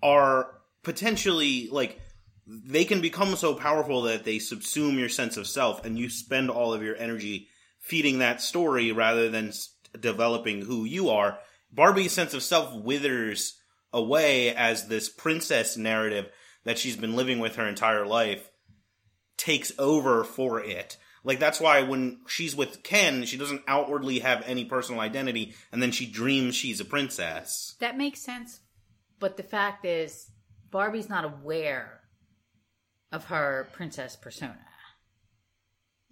are potentially like they can become so powerful that they subsume your sense of self and you spend all of your energy feeding that story rather than developing who you are. Barbie's sense of self withers away as this princess narrative that she's been living with her entire life takes over for it. Like that's why when she's with Ken, she doesn't outwardly have any personal identity, and then she dreams she's a princess. That makes sense. But the fact is, Barbie's not aware of her princess persona.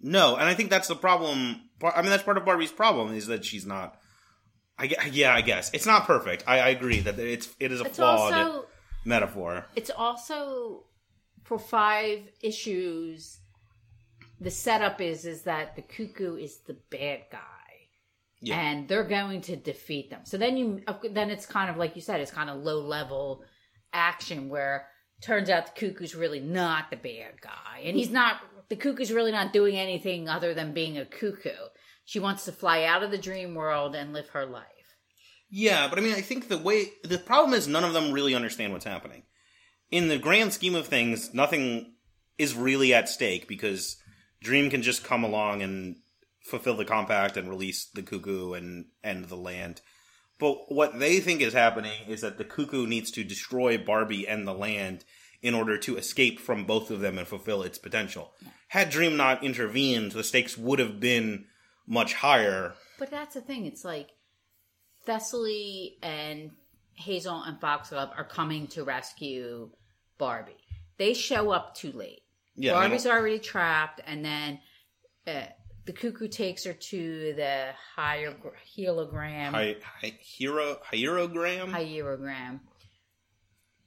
No, and I think that's the problem. I mean, that's part of Barbie's problem is that she's not. I yeah, I guess it's not perfect. I, I agree that it's it is a It's flawed also metaphor. it's also for five issues the setup is is that the cuckoo is the bad guy Yeah. and they're going to defeat them so then you then it's kind of like you said it's kind of low level action where turns out the cuckoo's really not the bad guy and he's not the cuckoo's really not doing anything other than being a cuckoo she wants to fly out of the dream world and live her life Yeah, but I mean, I think the way the problem is none of them really understand what's happening. In the grand scheme of things, nothing is really at stake because Dream can just come along and fulfill the compact and release the cuckoo and end the land. But what they think is happening is that the cuckoo needs to destroy Barbie and the land in order to escape from both of them and fulfill its potential. Had Dream not intervened, the stakes would have been much higher. But that's the thing. It's like Thessaly and Hazel and Foxglove are coming to rescue Barbie. They show up too late. Yeah, Barbie's already trapped, and then uh, the cuckoo takes her to the higher hielogram, Hi, hi, hero, hierogram? hierogram,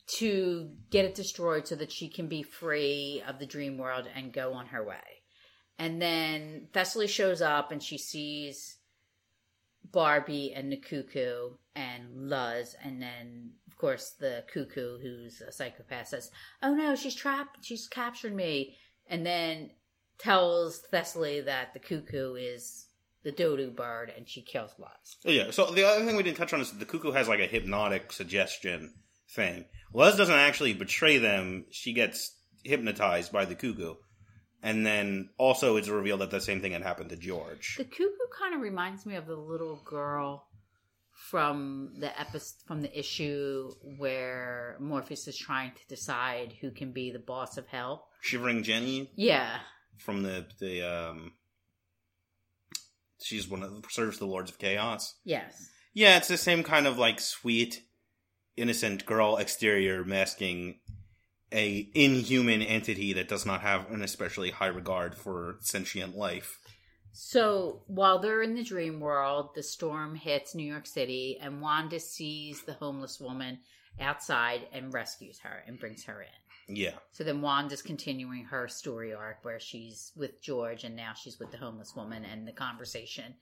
to get it destroyed so that she can be free of the dream world and go on her way. And then Thessaly shows up and she sees Barbie and the cuckoo and Luz, and then of course the cuckoo, who's a psychopath, says, "Oh no, she's trapped. She's captured me," and then tells Thessaly that the cuckoo is the dodo bird, and she kills Luz. Yeah. So the other thing we didn't touch on is the cuckoo has like a hypnotic suggestion thing. Luz doesn't actually betray them; she gets hypnotized by the cuckoo, and then also it's revealed that the same thing had happened to George. The cuckoo kind of reminds me of the little girl from the episode from the issue where Morpheus is trying to decide who can be the boss of hell. Shivering Jenny Yeah, from the the um, she's one of the serves the Lords of Chaos. yes. Yeah, it's the same kind of like sweet, innocent girl exterior masking a inhuman entity that does not have an especially high regard for sentient life. So while they're in the dream world, the storm hits New York City, and Wanda sees the homeless woman outside and rescues her and brings her in. Yeah. So then Wanda's continuing her story arc where she's with George and now she's with the homeless woman, and the conversation,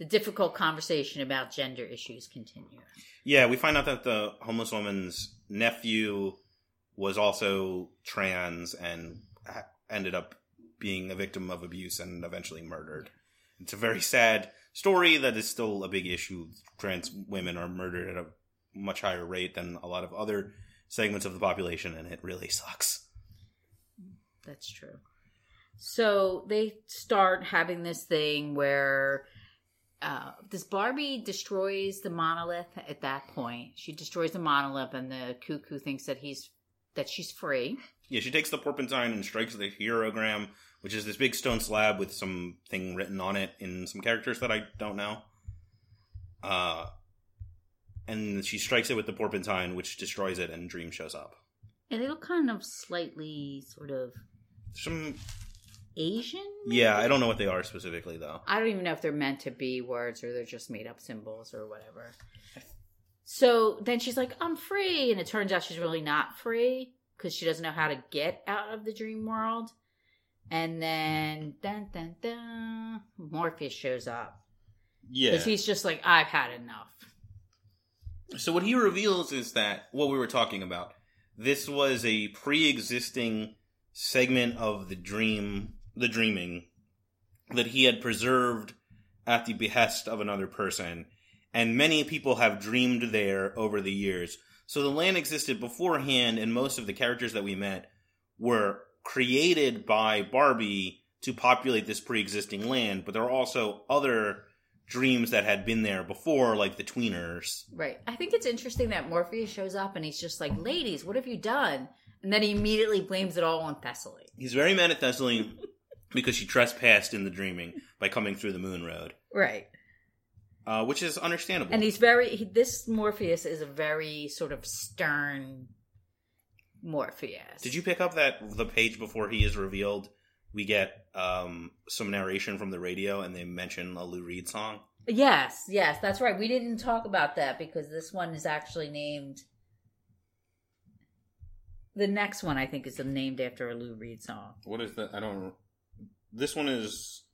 the difficult conversation about gender issues continue. Yeah, we find out that the homeless woman's nephew was also trans and ha- ended up being a victim of abuse and eventually murdered. It's a very sad story that is still a big issue. Trans women are murdered at a much higher rate than a lot of other segments of the population, and it really sucks. That's true. So they start having this thing where uh, this Barbie destroys the monolith at that point. She destroys the monolith, and the cuckoo thinks that he's that she's free. Yeah, she takes the porpentine and strikes the hierogram, which is this big stone slab with something written on it in some characters that I don't know. Uh, and she strikes it with the porpentine, which destroys it, and Dream shows up. And they look kind of slightly sort of Some Asian. Yeah, I don't know what they are specifically though. I don't even know if they're meant to be words or they're just made up symbols or whatever. So then she's like, I'm free. And it turns out she's really not free because she doesn't know how to get out of the dream world. And then, dun, dun, dun, Morpheus shows up. Yeah. Because he's just like, I've had enough. So what he reveals is that what we were talking about. This was a pre-existing segment of the dream, the dreaming, that he had preserved at the behest of another person, and many people have dreamed there over the years. So the land existed beforehand, and most of the characters that we met were created by Barbie to populate this pre-existing land. But there are also other dreams that had been there before, like the tweeners. Right. I think it's interesting that Morpheus shows up and he's just like, ladies, what have you done? And then he immediately blames it all on Thessaly. He's very mad at Thessaly because she trespassed in the dreaming by coming through the moon road, Right. uh, which is understandable. And he's very, he, this Morpheus is a very sort of stern Morpheus. Did you pick up that the page before he is revealed, we get um, some narration from the radio and they mention a Lou Reed song? Yes, yes, that's right. We didn't talk about that because this one is actually named. The next one, I think, is named after a Lou Reed song. What is that? I don't. This one is.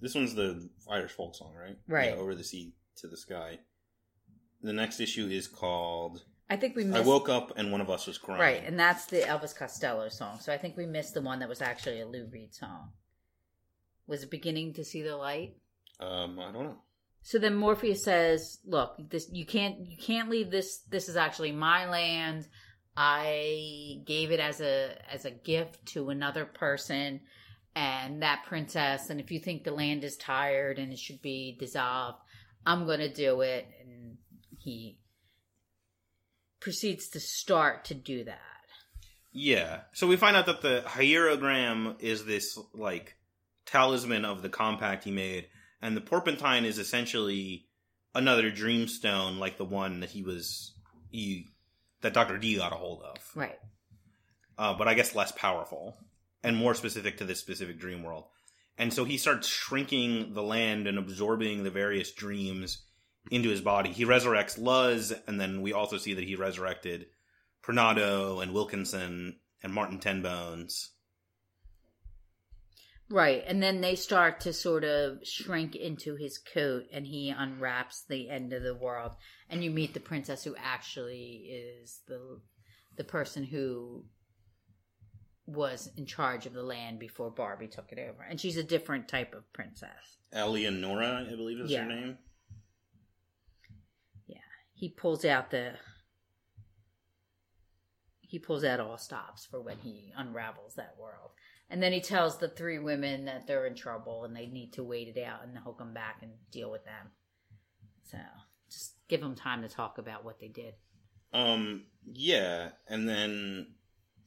This one's the Irish folk song, right? Right. Yeah, Over the Sea to the Sky. The next issue is called I think we I. Woke Up and One of Us Was Crying. Right, and that's the Elvis Costello song. So I think we missed the one that was actually a Lou Reed song. Was it beginning to see the light? Um, I don't know. So then Morpheus says, "Look, this you can't you can't leave this. This is actually my land. I gave it as a as a gift to another person, and that princess. And if you think the land is tired and it should be dissolved, I'm going to do it." And he proceeds to start to do that. Yeah. So we find out that the hierogram is this like talisman of the compact he made, and the porpentine is essentially another dreamstone like the one that he was he that Doctor D got a hold of. Right. Uh, but I guess less powerful and more specific to this specific dream world. And so he starts shrinking the land and absorbing the various dreams into his body. He resurrects Luz, and then we also see that he resurrected Prinado and Wilkinson and Martin Tenbones. Right. And then they start to sort of shrink into his coat and he unwraps the end of the world and you meet the princess who actually is the the person who was in charge of the land before Barbie took it over. And she's a different type of princess. Eleonora, I believe is Yeah. her name. Yeah, he pulls out the he pulls out all stops for when he unravels that world. And then he tells the three women that they're in trouble and they need to wait it out and he'll come back and deal with them. So just give them time to talk about what they did. Um, yeah, and then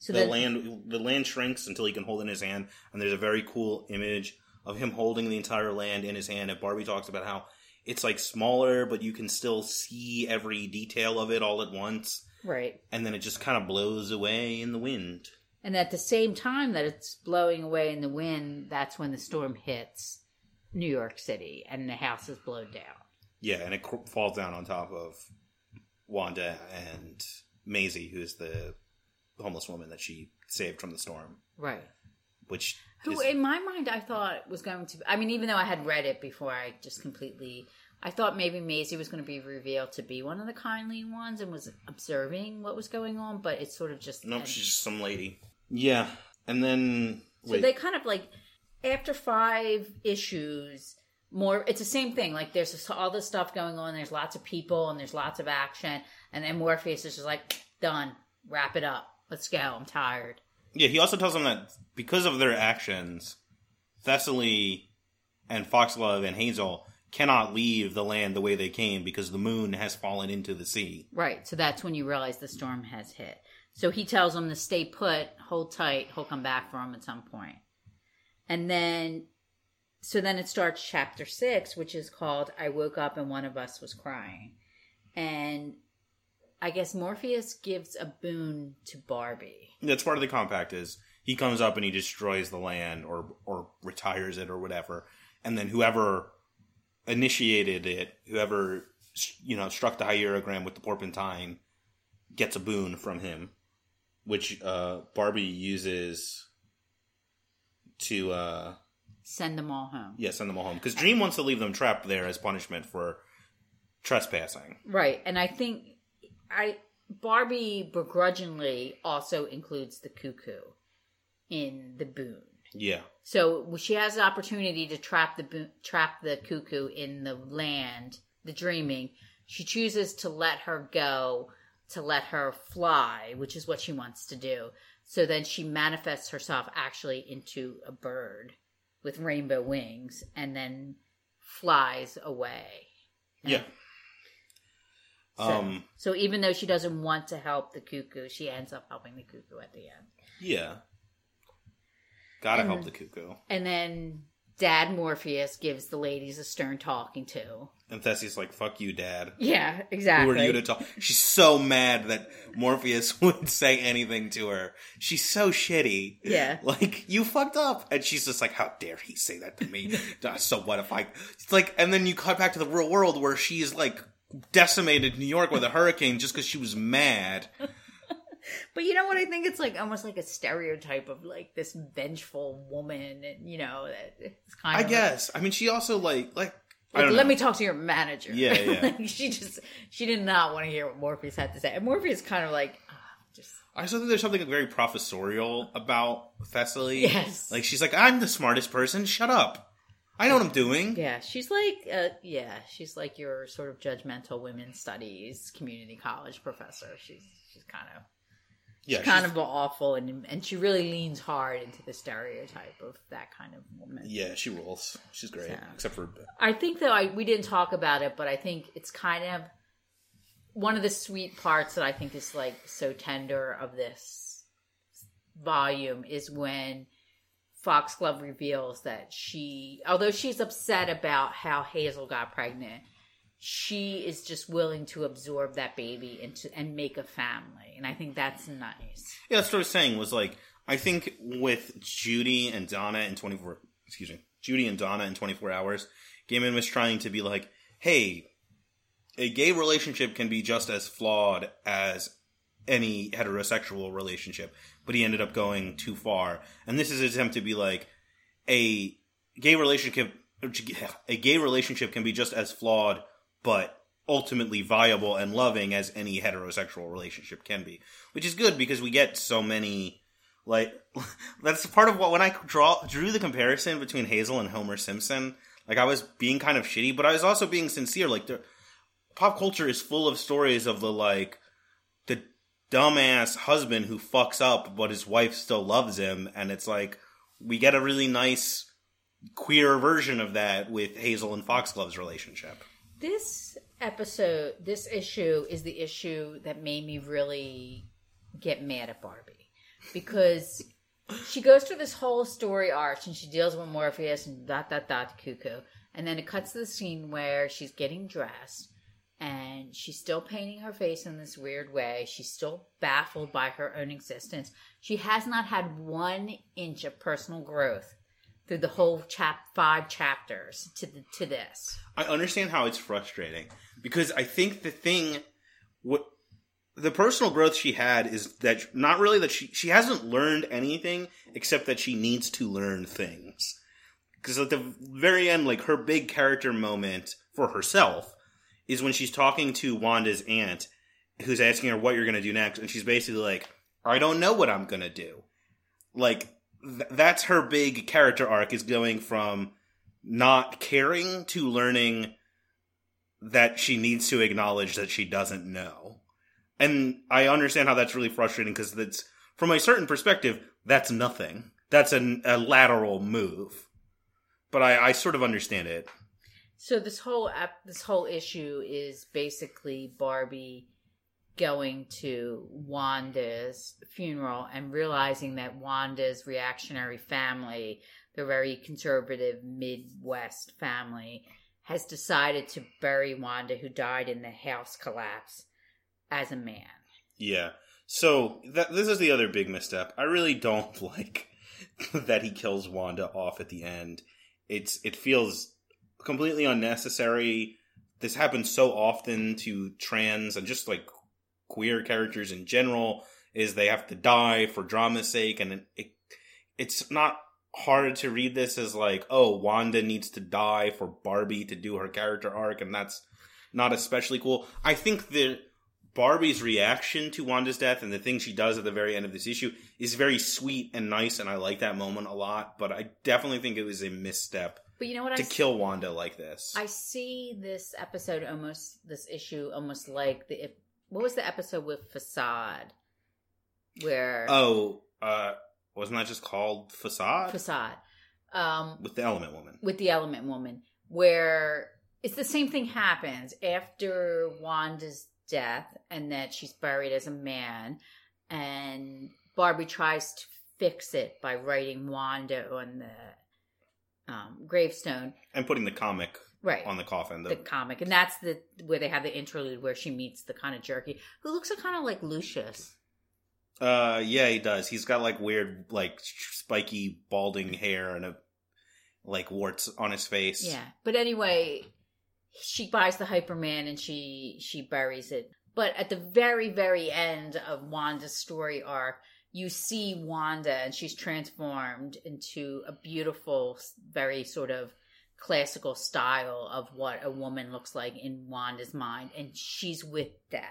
So the land the land shrinks until he can hold it in his hand, and there's a very cool image of him holding the entire land in his hand. And Barbie talks about how it's like smaller, but you can still see every detail of it all at once, right. and then it just kind of blows away in the wind. And at the same time that it's blowing away in the wind, that's when the storm hits New York City and the house is blown down. Yeah, and it cr- falls down on top of Wanda and Maisie, who's the homeless woman that she saved from the storm, Right. which Who, is- in my mind, I thought was going to. I mean, even though I had read it before, I just completely. I thought maybe Maisie was going to be revealed to be one of the kindly ones and was observing what was going on, but it's sort of just. nope, and- she's just some lady. Yeah, and then so wait, they kind of like after five issues. More, it's the same thing. Like there's this, all this stuff going on. There's lots of people and there's lots of action, and then Morpheus is just like, "Done, wrap it up. Let's go. I'm tired." Yeah, he also tells them that because of their actions, Thessaly and Foxglove and Hazel cannot leave the land the way they came because the moon has fallen into the sea. Right. So that's when you realize the storm has hit. So he tells them to stay put, hold tight, he'll come back for them at some point. And then, so then it starts chapter six, which is called I Woke Up and One of Us Was Crying. And I guess Morpheus gives a boon to Barbie. That's part of the compact is he comes up and he destroys the land or or retires it or whatever, and then whoever initiated it, whoever you know struck the hierogram with the porpentine, gets a boon from him, which uh, Barbie uses to uh, Send them all home. yeah send them all home because Dream wants to leave them trapped there as punishment for trespassing. Right. And I think I Barbie begrudgingly also includes the cuckoo in the boon. Yeah, So she has the opportunity to trap the bo- trap the cuckoo in the land, the dreaming. She chooses to let her go, to let her fly, which is what she wants to do. So then she manifests herself actually into a bird with rainbow wings, and then flies away. yeah. So, Um, so even though she doesn't want to help the cuckoo, she ends up helping the cuckoo at the end. yeah. Gotta And- help the cuckoo. And then Dad Morpheus gives the ladies a stern talking to. And Thessie's like, "Fuck you, Dad." Yeah, exactly. Who are you to talk? She's so mad that Morpheus wouldn't say anything to her. She's so shitty. Yeah. Like, you fucked up. And she's just like, how dare he say that to me? So what if I, it's like, and then you cut back to the real world where she's like decimated New York with a hurricane just because she was mad. But you know what? I think it's like almost like a stereotype of like this vengeful woman, and you know, that it's kind I of guess. I mean, she also like, like, Like, let know. me talk to your manager. Yeah, yeah. like, she just she did not want to hear what Morpheus had to say. And Morpheus kind of like ah, just I also think there's something very professorial about Thessaly. Yes. Like, she's like, I'm the smartest person. Shut up. I know what I'm doing. yeah. She's like uh, yeah, she's like your sort of judgmental women's studies community college professor. She's she's kind of Yeah, kind she's- of awful, and and she really leans hard into the stereotype of that kind of woman. Yeah, she rules. She's great. Yeah. Except for I think though I we didn't talk about it, but I think it's kind of one of the sweet parts that I think is like so tender of this volume is when Foxglove reveals that she, although she's upset about how Hazel got pregnant, she is just willing to absorb that baby into and make a family, and I think that's nice. Yeah, that's what I was saying. Was like I think with Judy and Donna in twenty four, excuse me, Judy and Donna in twenty four hours, Gaiman was trying to be like, hey, a gay relationship can be just as flawed as any heterosexual relationship, but he ended up going too far, and this is an attempt to be like a gay relationship. A gay relationship can be just as flawed, but ultimately viable and loving as any heterosexual relationship can be, which is good because we get so many. Like that's part of what when I draw drew the comparison between Hazel and Homer Simpson. Like I was being kind of shitty, but I was also being sincere. Like pop culture is full of stories of the like dumbass husband who fucks up, but his wife still loves him, and it's like we get a really nice queer version of that with Hazel and Foxglove's relationship. This episode, this issue is the issue that made me really get mad at Barbie. Because she goes through this whole story arc and she deals with Morpheus and dot dot dot cuckoo, and then it cuts to the scene where she's getting dressed and she's still painting her face in this weird way. She's still baffled by her own existence. She has not had one inch of personal growth through the whole chap five chapters to the, to this. I understand how it's frustrating because I think the thing, what the personal growth she had is that not really that she she hasn't learned anything except that she needs to learn things. Because at the very end, like her big character moment for herself is when she's talking to Wanda's aunt, who's asking her what you're going to do next, and she's basically like, "I don't know what I'm going to do." Like th- that's her big character arc is going from not caring to learning that she needs to acknowledge that she doesn't know. And I understand how that's really frustrating because that's from a certain perspective, that's nothing. That's an, a lateral move. But I, I sort of understand it. So this whole ep- this whole issue is basically Barbie going to Wanda's funeral and realizing that Wanda's reactionary family, the very conservative Midwest family, has decided to bury Wanda, who died in the house collapse, as a man. Yeah. So that this is the other big misstep. I really don't like that he kills Wanda off at the end. It's it feels completely unnecessary. This happens so often to trans and just like queer characters in general is they have to die for drama's sake and it, it it's not hard to read this as like oh Wanda needs to die for Barbie to do her character arc and that's not especially cool. I think that Barbie's reaction to Wanda's death and the thing she does at the very end of this issue is very sweet and nice, and I like that moment a lot. But I definitely think it was a misstep But you know what? to I, kill Wanda like this. I see this episode almost, this issue almost like the. if, What was the episode with Facade? Where. oh, uh, wasn't that just called Facade Facade. Um, with the Element Woman? with the element woman where it's the same thing happens after wanda's death and that she's buried as a man and barbie tries to fix it by writing wanda on the um, gravestone And putting the comic right on the coffin. the The, comic and that's the where they have the interlude where she meets the kind of jerky who looks kind of like lucius uh, yeah, he does. He's got like weird, like spiky, balding hair and a like warts on his face. Yeah, but anyway, she buys the Hyperman and she she buries it. But at the very very end of Wanda's story arc, you see Wanda and she's transformed into a beautiful, very sort of classical style of what a woman looks like in Wanda's mind, and she's with death.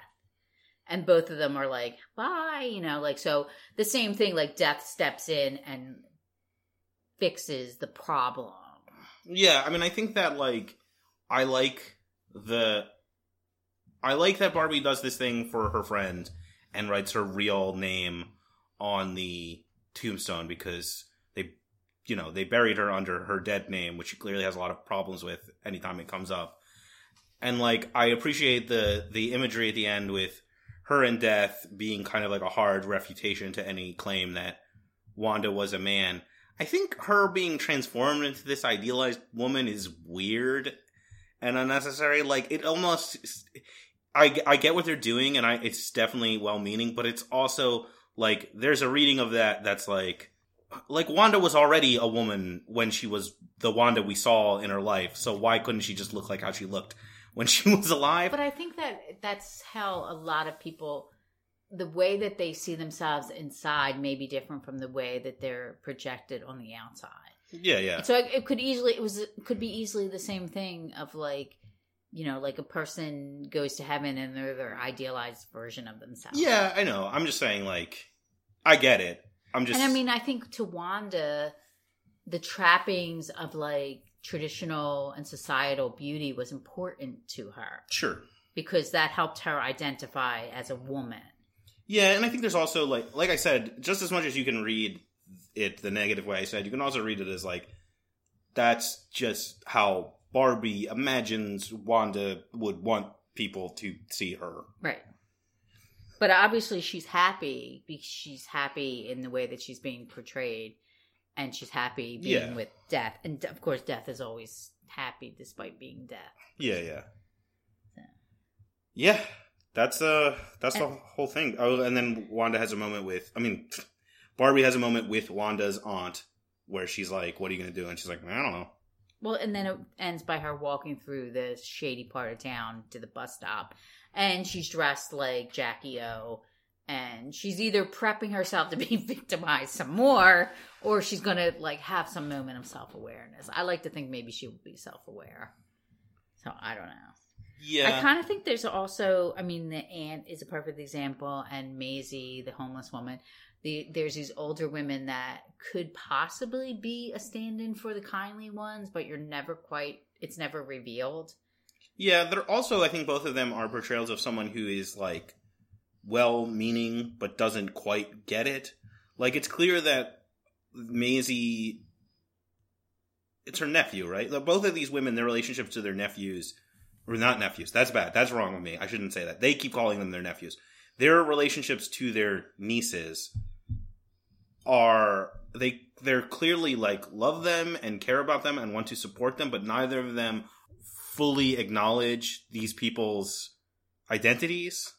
And both of them are like, bye, you know, like so the same thing, like death steps in and fixes the problem. Yeah, I mean, I think that like I like the I like that Barbie does this thing for her friend and writes her real name on the tombstone because they you know, they buried her under her dead name, which she clearly has a lot of problems with anytime it comes up. And like I appreciate the the imagery at the end with her and death being kind of like a hard refutation to any claim that Wanda was a man. I think her being transformed into this idealized woman is weird and unnecessary. Like it almost, I I get what they're doing, and I it's definitely well meaning, but it's also like there's a reading of that that's like like Wanda was already a woman when she was the Wanda we saw in her life, so why couldn't she just look like how she looked when she was alive? But I think that that's how a lot of people, the way that they see themselves inside may be different from the way that they're projected on the outside. yeah, yeah, So it, could easily, it was, it could be easily the same thing of like, you know, like a person goes to heaven and they're their idealized version of themselves. yeah. I know. I'm just saying, like, I get it. I'm just. And I mean, I think to Wanda, the trappings of like traditional and societal beauty was important to her sure. because that helped her identify as a woman. Yeah, and I think there's also like like I said, just as much as you can read it the negative way I said, you can also read it as like that's just how Barbie imagines Wanda would want people to see her. Right. But obviously she's happy because she's happy in the way that she's being portrayed and she's happy being Yeah. with death. And of course death is always happy despite being death. Yeah, yeah. Yeah. Yeah. That's uh that's the whole thing. Oh, and then Wanda has a moment with I mean Barbie has a moment with Wanda's aunt where she's like, What are you gonna do? And she's like, I don't know. Well, and then it ends by her walking through the shady part of town to the bus stop. And she's dressed like Jackie O. And she's either prepping herself to be victimized some more, or she's gonna like have some moment of self awareness. I like to think maybe she will be self aware. So I don't know. Yeah. I kind of think there's also, I mean, the aunt is a perfect example, and Maisie, the homeless woman. The, there's these older women that could possibly be a stand-in for the kindly ones, but you're never quite. It's never revealed. Yeah, they're also I think both of them are portrayals of someone who is like well meaning but doesn't quite get it. Like it's clear that Maisie it's her nephew, right? Both of these women, their relationships to their nephews or not nephews. That's bad. That's wrong with me. I shouldn't say that. They keep calling them their nephews. Their relationships to their nieces are they they're clearly like love them and care about them and want to support them, but neither of them fully acknowledge these people's identities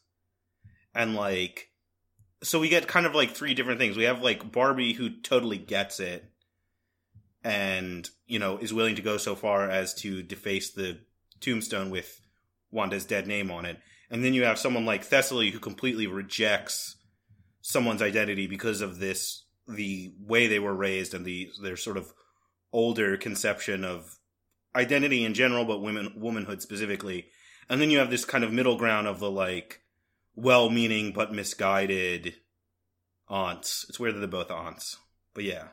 and like so we get kind of like three different things. We have like Barbie who totally gets it and, you know, is willing to go so far as to deface the tombstone with Wanda's dead name on it. And then you have someone like Thessaly who completely rejects someone's identity because of this the way they were raised and the their sort of older conception of identity in general but women womanhood specifically. And then you have this kind of middle ground of the like well-meaning but misguided aunts. It's weird that they're both aunts, but yeah.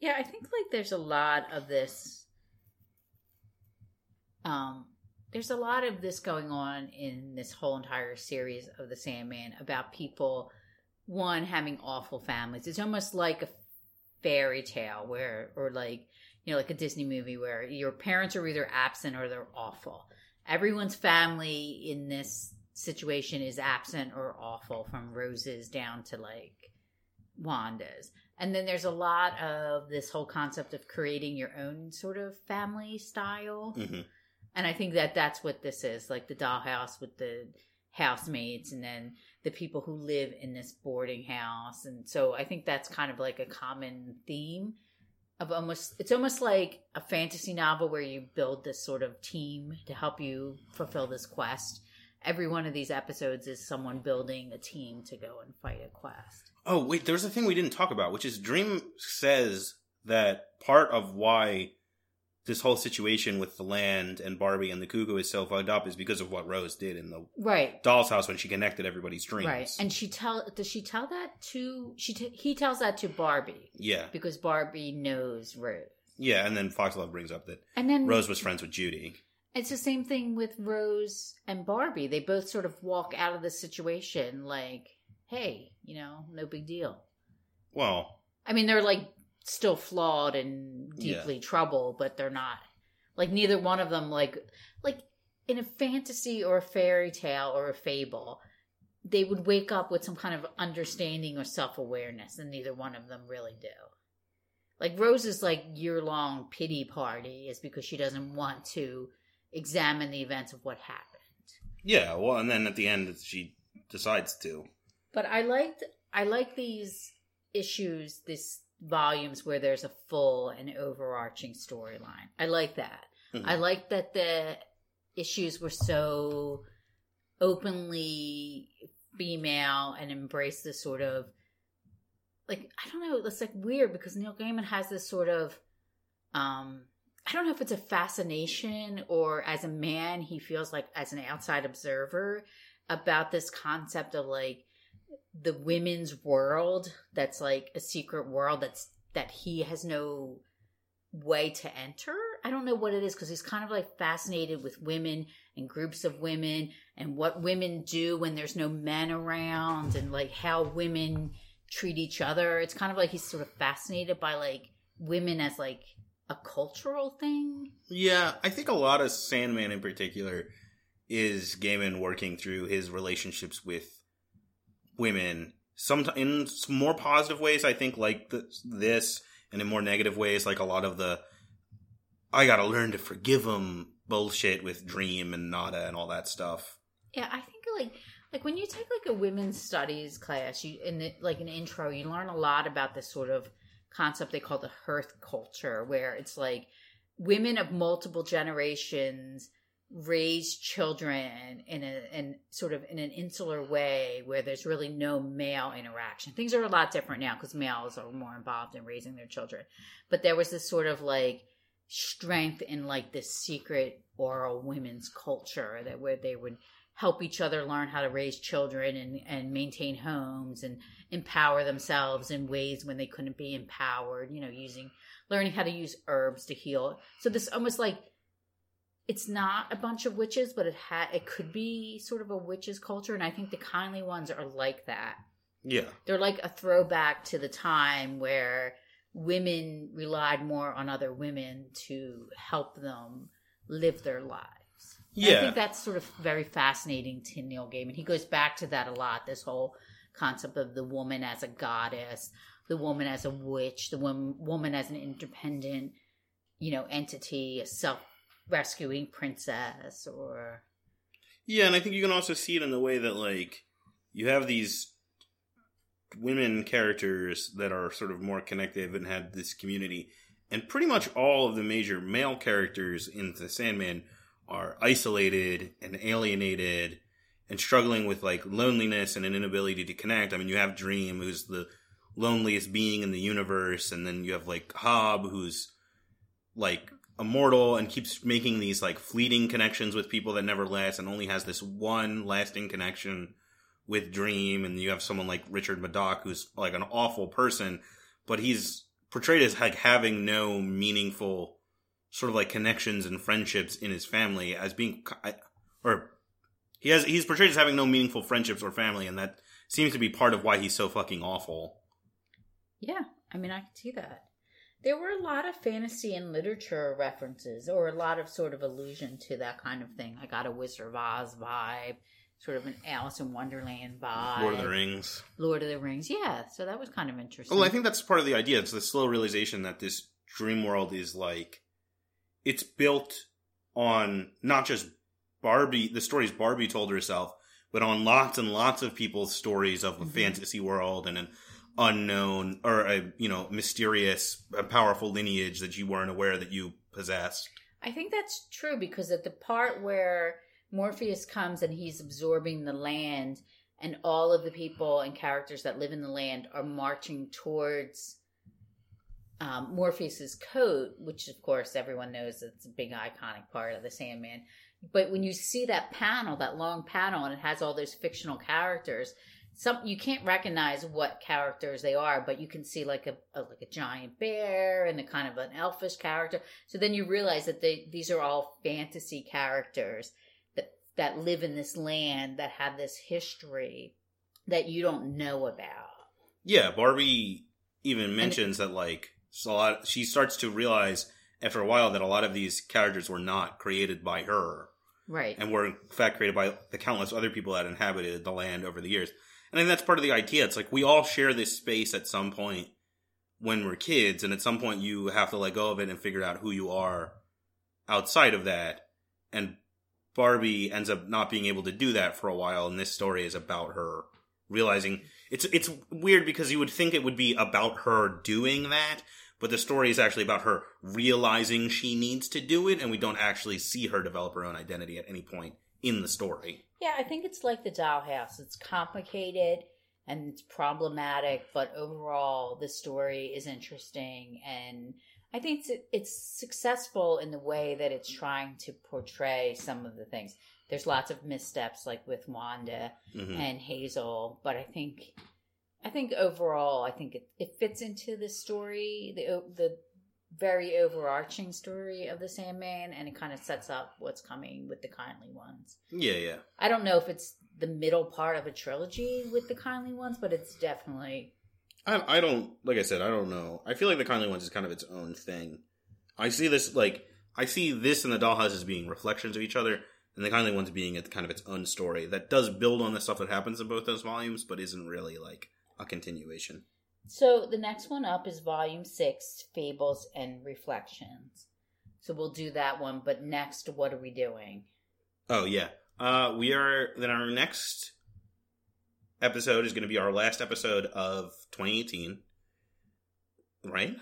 Yeah, I think like there's a lot of this. Um, there's a lot of this going on in this whole entire series of the Sandman about people, one having awful families. It's almost like a fairy tale where, or like you know, like a Disney movie where your parents are either absent or they're awful. Everyone's family in this situation is absent or awful from Rose's down to like Wanda's. And then there's a lot of this whole concept of creating your own sort of family style. hmm And I think that that's what this is like the dollhouse with the housemates and then the people who live in this boarding house. And so I think that's kind of like a common theme of almost, it's almost like a fantasy novel where you build this sort of team to help you fulfill this quest. Every one of these episodes is someone building a team to go and fight a quest. Oh, wait, there's a thing we didn't talk about, which is Dream says that part of why this whole situation with the land and Barbie and the cuckoo is so fucked up is because of what Rose did in the Right. doll's house when she connected everybody's dreams. Right. And she tell does she tell that to she t- he tells that to Barbie yeah. because Barbie knows Rose. Yeah, and then Foxglove brings up that And then Rose was friends with Judy. it's the same thing with Rose and Barbie. They both sort of walk out of the situation like, "Hey, you know, no big deal." Well, I mean, they're like still flawed and deeply troubled, but they're not like neither one of them like like in a fantasy or a fairy tale or a fable, they would wake up with some kind of understanding or self awareness, and neither one of them really do. Like Rose's like year long pity party is because she doesn't want to examine the events of what happened. yeah, well, and then at the end she decides to. But I liked I like these issues, this volumes where there's a full and overarching storyline. I like that. Mhm. I like that the issues were so openly female and embrace this sort of like I don't know, it's like weird because Neil Gaiman has this sort of um I don't know if it's a fascination or as a man he feels like as an outside observer about this concept of like the women's world that's like a secret world that's that he has no way to enter. I don't know what it is because he's kind of like fascinated with women and groups of women and what women do when there's no men around and like how women treat each other. It's kind of like he's sort of fascinated by like women as like a cultural thing. Yeah, I think a lot of Sandman in particular is Gaiman working through his relationships with women. Some in more positive ways, I think, like the, this, and in more negative ways, like a lot of the "I gotta learn to forgive them bullshit with Dream and Nada and all that stuff. Yeah, I think like like when you take like a women's studies class, you in the, like an intro, you learn a lot about this sort of concept they call the hearth culture, where it's like women of multiple generations raise children in a in sort of in an insular way where there's really no male interaction. Things are a lot different now because males are more involved in raising their children. But there was this sort of like strength in like this secret oral women's culture that where they would help each other learn how to raise children and, and maintain homes and empower themselves in ways when they couldn't be empowered, you know, using learning how to use herbs to heal. So this almost like it's not a bunch of witches, but it had it could be sort of a witches culture, and I think the kindly ones are like that. Yeah, They're like a throwback to the time where women relied more on other women to help them live their lives. And I think that's sort of very fascinating to Neil Gaiman. He goes back to that a lot. This whole concept of the woman as a goddess, the woman as a witch, the woman woman as an independent, you know, entity, a self rescuing princess, or Yeah, and I think you can also see it in the way that like you have these women characters that are sort of more connective and had this community. And pretty much all of the major male characters in the Sandman are isolated and alienated and struggling with like loneliness and an inability to connect. I mean, you have Dream, who's the loneliest being in the universe, and then you have like Hob, who's like immortal and keeps making these like fleeting connections with people that never last and only has this one lasting connection with Dream. And you have someone like Richard Madoc, who's like an awful person, but he's portrayed as like having no meaningful sort of like connections and friendships in his family as being or he has he's portrayed as having no meaningful friendships or family and that seems to be part of why he's so fucking awful. Yeah. I mean i can see that there were a lot of fantasy and literature references or a lot of sort of allusion to that kind of thing. I got a wizard of oz vibe sort of an alice in wonderland vibe. Lord of the rings. Lord of the rings yeah. So that was kind of interesting. Well i think that's part of the idea. It's the slow realization that this dream world is like it's built on not just barbie the stories barbie told herself but on lots and lots of people's stories of a mm-hmm. fantasy world and an unknown or a you know mysterious a powerful lineage that you weren't aware that you possessed? I think that's true because at the part where morpheus comes and he's absorbing the land and all of the people and characters that live in the land are marching towards um, morpheus's coat which of course everyone knows it's a big iconic part of the sandman. But when you see that panel that long panel and it has all those fictional characters some you can't recognize what characters they are, but you can see like a, a, like a giant bear and a kind of an elfish character. So then you realize that they these are all fantasy characters that that live in this land that have this history that you don't know about. Yeah, Barbie even mentions that like a lot, she starts to realize after a while that a lot of these characters were not created by her. Right. And were in fact created by the countless other people that inhabited the land over the years. And I think that's part of the idea. It's like we all share this space at some point when we're kids, and at some point you have to let go of it and figure out who you are outside of that. And Barbie ends up not being able to do that for a while, and this story is about her realizing it's it's weird because you would think it would be about her doing that, but the story is actually about her realizing she needs to do it, and we don't actually see her develop her own identity at any point in the story. Yeah, I think it's like the dollhouse. It's complicated and it's problematic, but overall the story is interesting and I think it's, it's successful in the way that it's trying to portray some of the things. There's lots of missteps like with Wanda mm-hmm. and Hazel, but I think I think overall I think it, it fits into the story, the the very overarching story of the Sandman, and it kind of sets up what's coming with the Kindly Ones. Yeah, yeah. I don't know if it's the middle part of a trilogy with the Kindly Ones, but it's definitely. I, I don't like I said I don't know. I feel like the Kindly Ones is kind of its own thing. I see this like I see this and the Dollhouse as being reflections of each other, and the Kindly Ones being kind of its own story that does build on the stuff that happens in both those volumes, but isn't really like a continuation. So the next one up is volume six, Fables and Reflections. So we'll do that one, but next, what are we doing? Oh yeah, uh, we are. Then our next episode is going to be our last episode of 2018, right?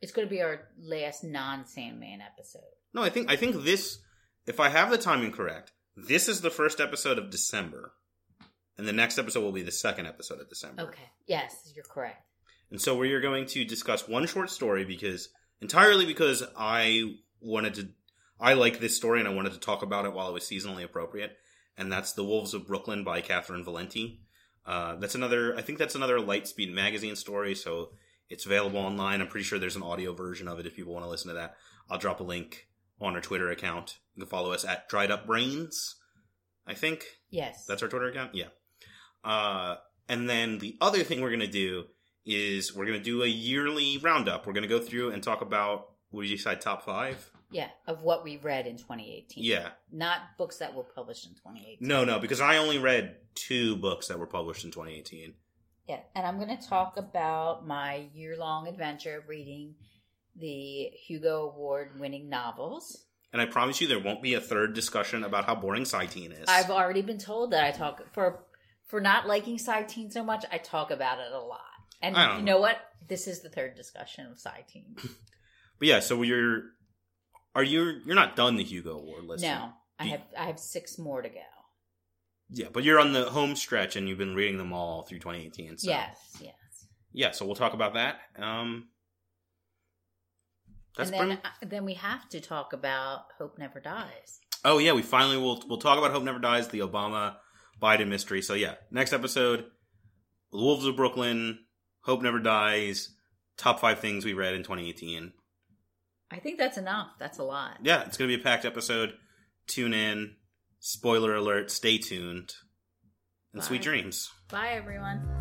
It's going to be our last non-Sandman episode. No, I think I think this. If I have the timing correct, this is the first episode of December, and the next episode will be the second episode of December. Okay. Yes, you're correct. And so we are going to discuss one short story because entirely because I wanted to I like this story and I wanted to talk about it while it was seasonally appropriate. And that's The Wolves of Brooklyn by Catherynne Valente. Uh, that's another I think that's another Lightspeed magazine story, so it's available online. I'm pretty sure there's an audio version of it if people want to listen to that. I'll drop a link on our Twitter account. You can follow us at Dried Up Brains. I think. Yes. That's our Twitter account? Yeah. Uh, and then the other thing we're going to do is we're going to do a yearly roundup. We're going to go through and talk about what did you say top five? Yeah, of what we read in 2018. Yeah, not books that were published in 2018. No, no, because I only read two books that were published in 2018. Yeah, and I'm going to talk about my year long adventure of reading the Hugo Award winning novels. And I promise you, there won't be a third discussion about how boring Cyteen is. I've already been told that I talk for for not liking side so much, I talk about it a lot. And you know what? This is the third discussion of Cyteen. But yeah, so you're are you you're not done the Hugo Award list? no, I have I have six more to go. Yeah, but you're on the home stretch and you've been reading them all through 2018. So Yes, yes. yeah, so we'll talk about that. Um, that's and then pretty- uh, then we have to talk about Hope Never Dies. oh yeah, we finally will we'll talk about Hope Never Dies, the Obama Biden mystery. So yeah, next episode, The Wolves of Brooklyn, Hope Never Dies, top five things we read in 2018. I think that's enough. That's a lot. Yeah, it's gonna be a packed episode. Tune in. Spoiler alert. Stay tuned. And sweet dreams. Bye, everyone.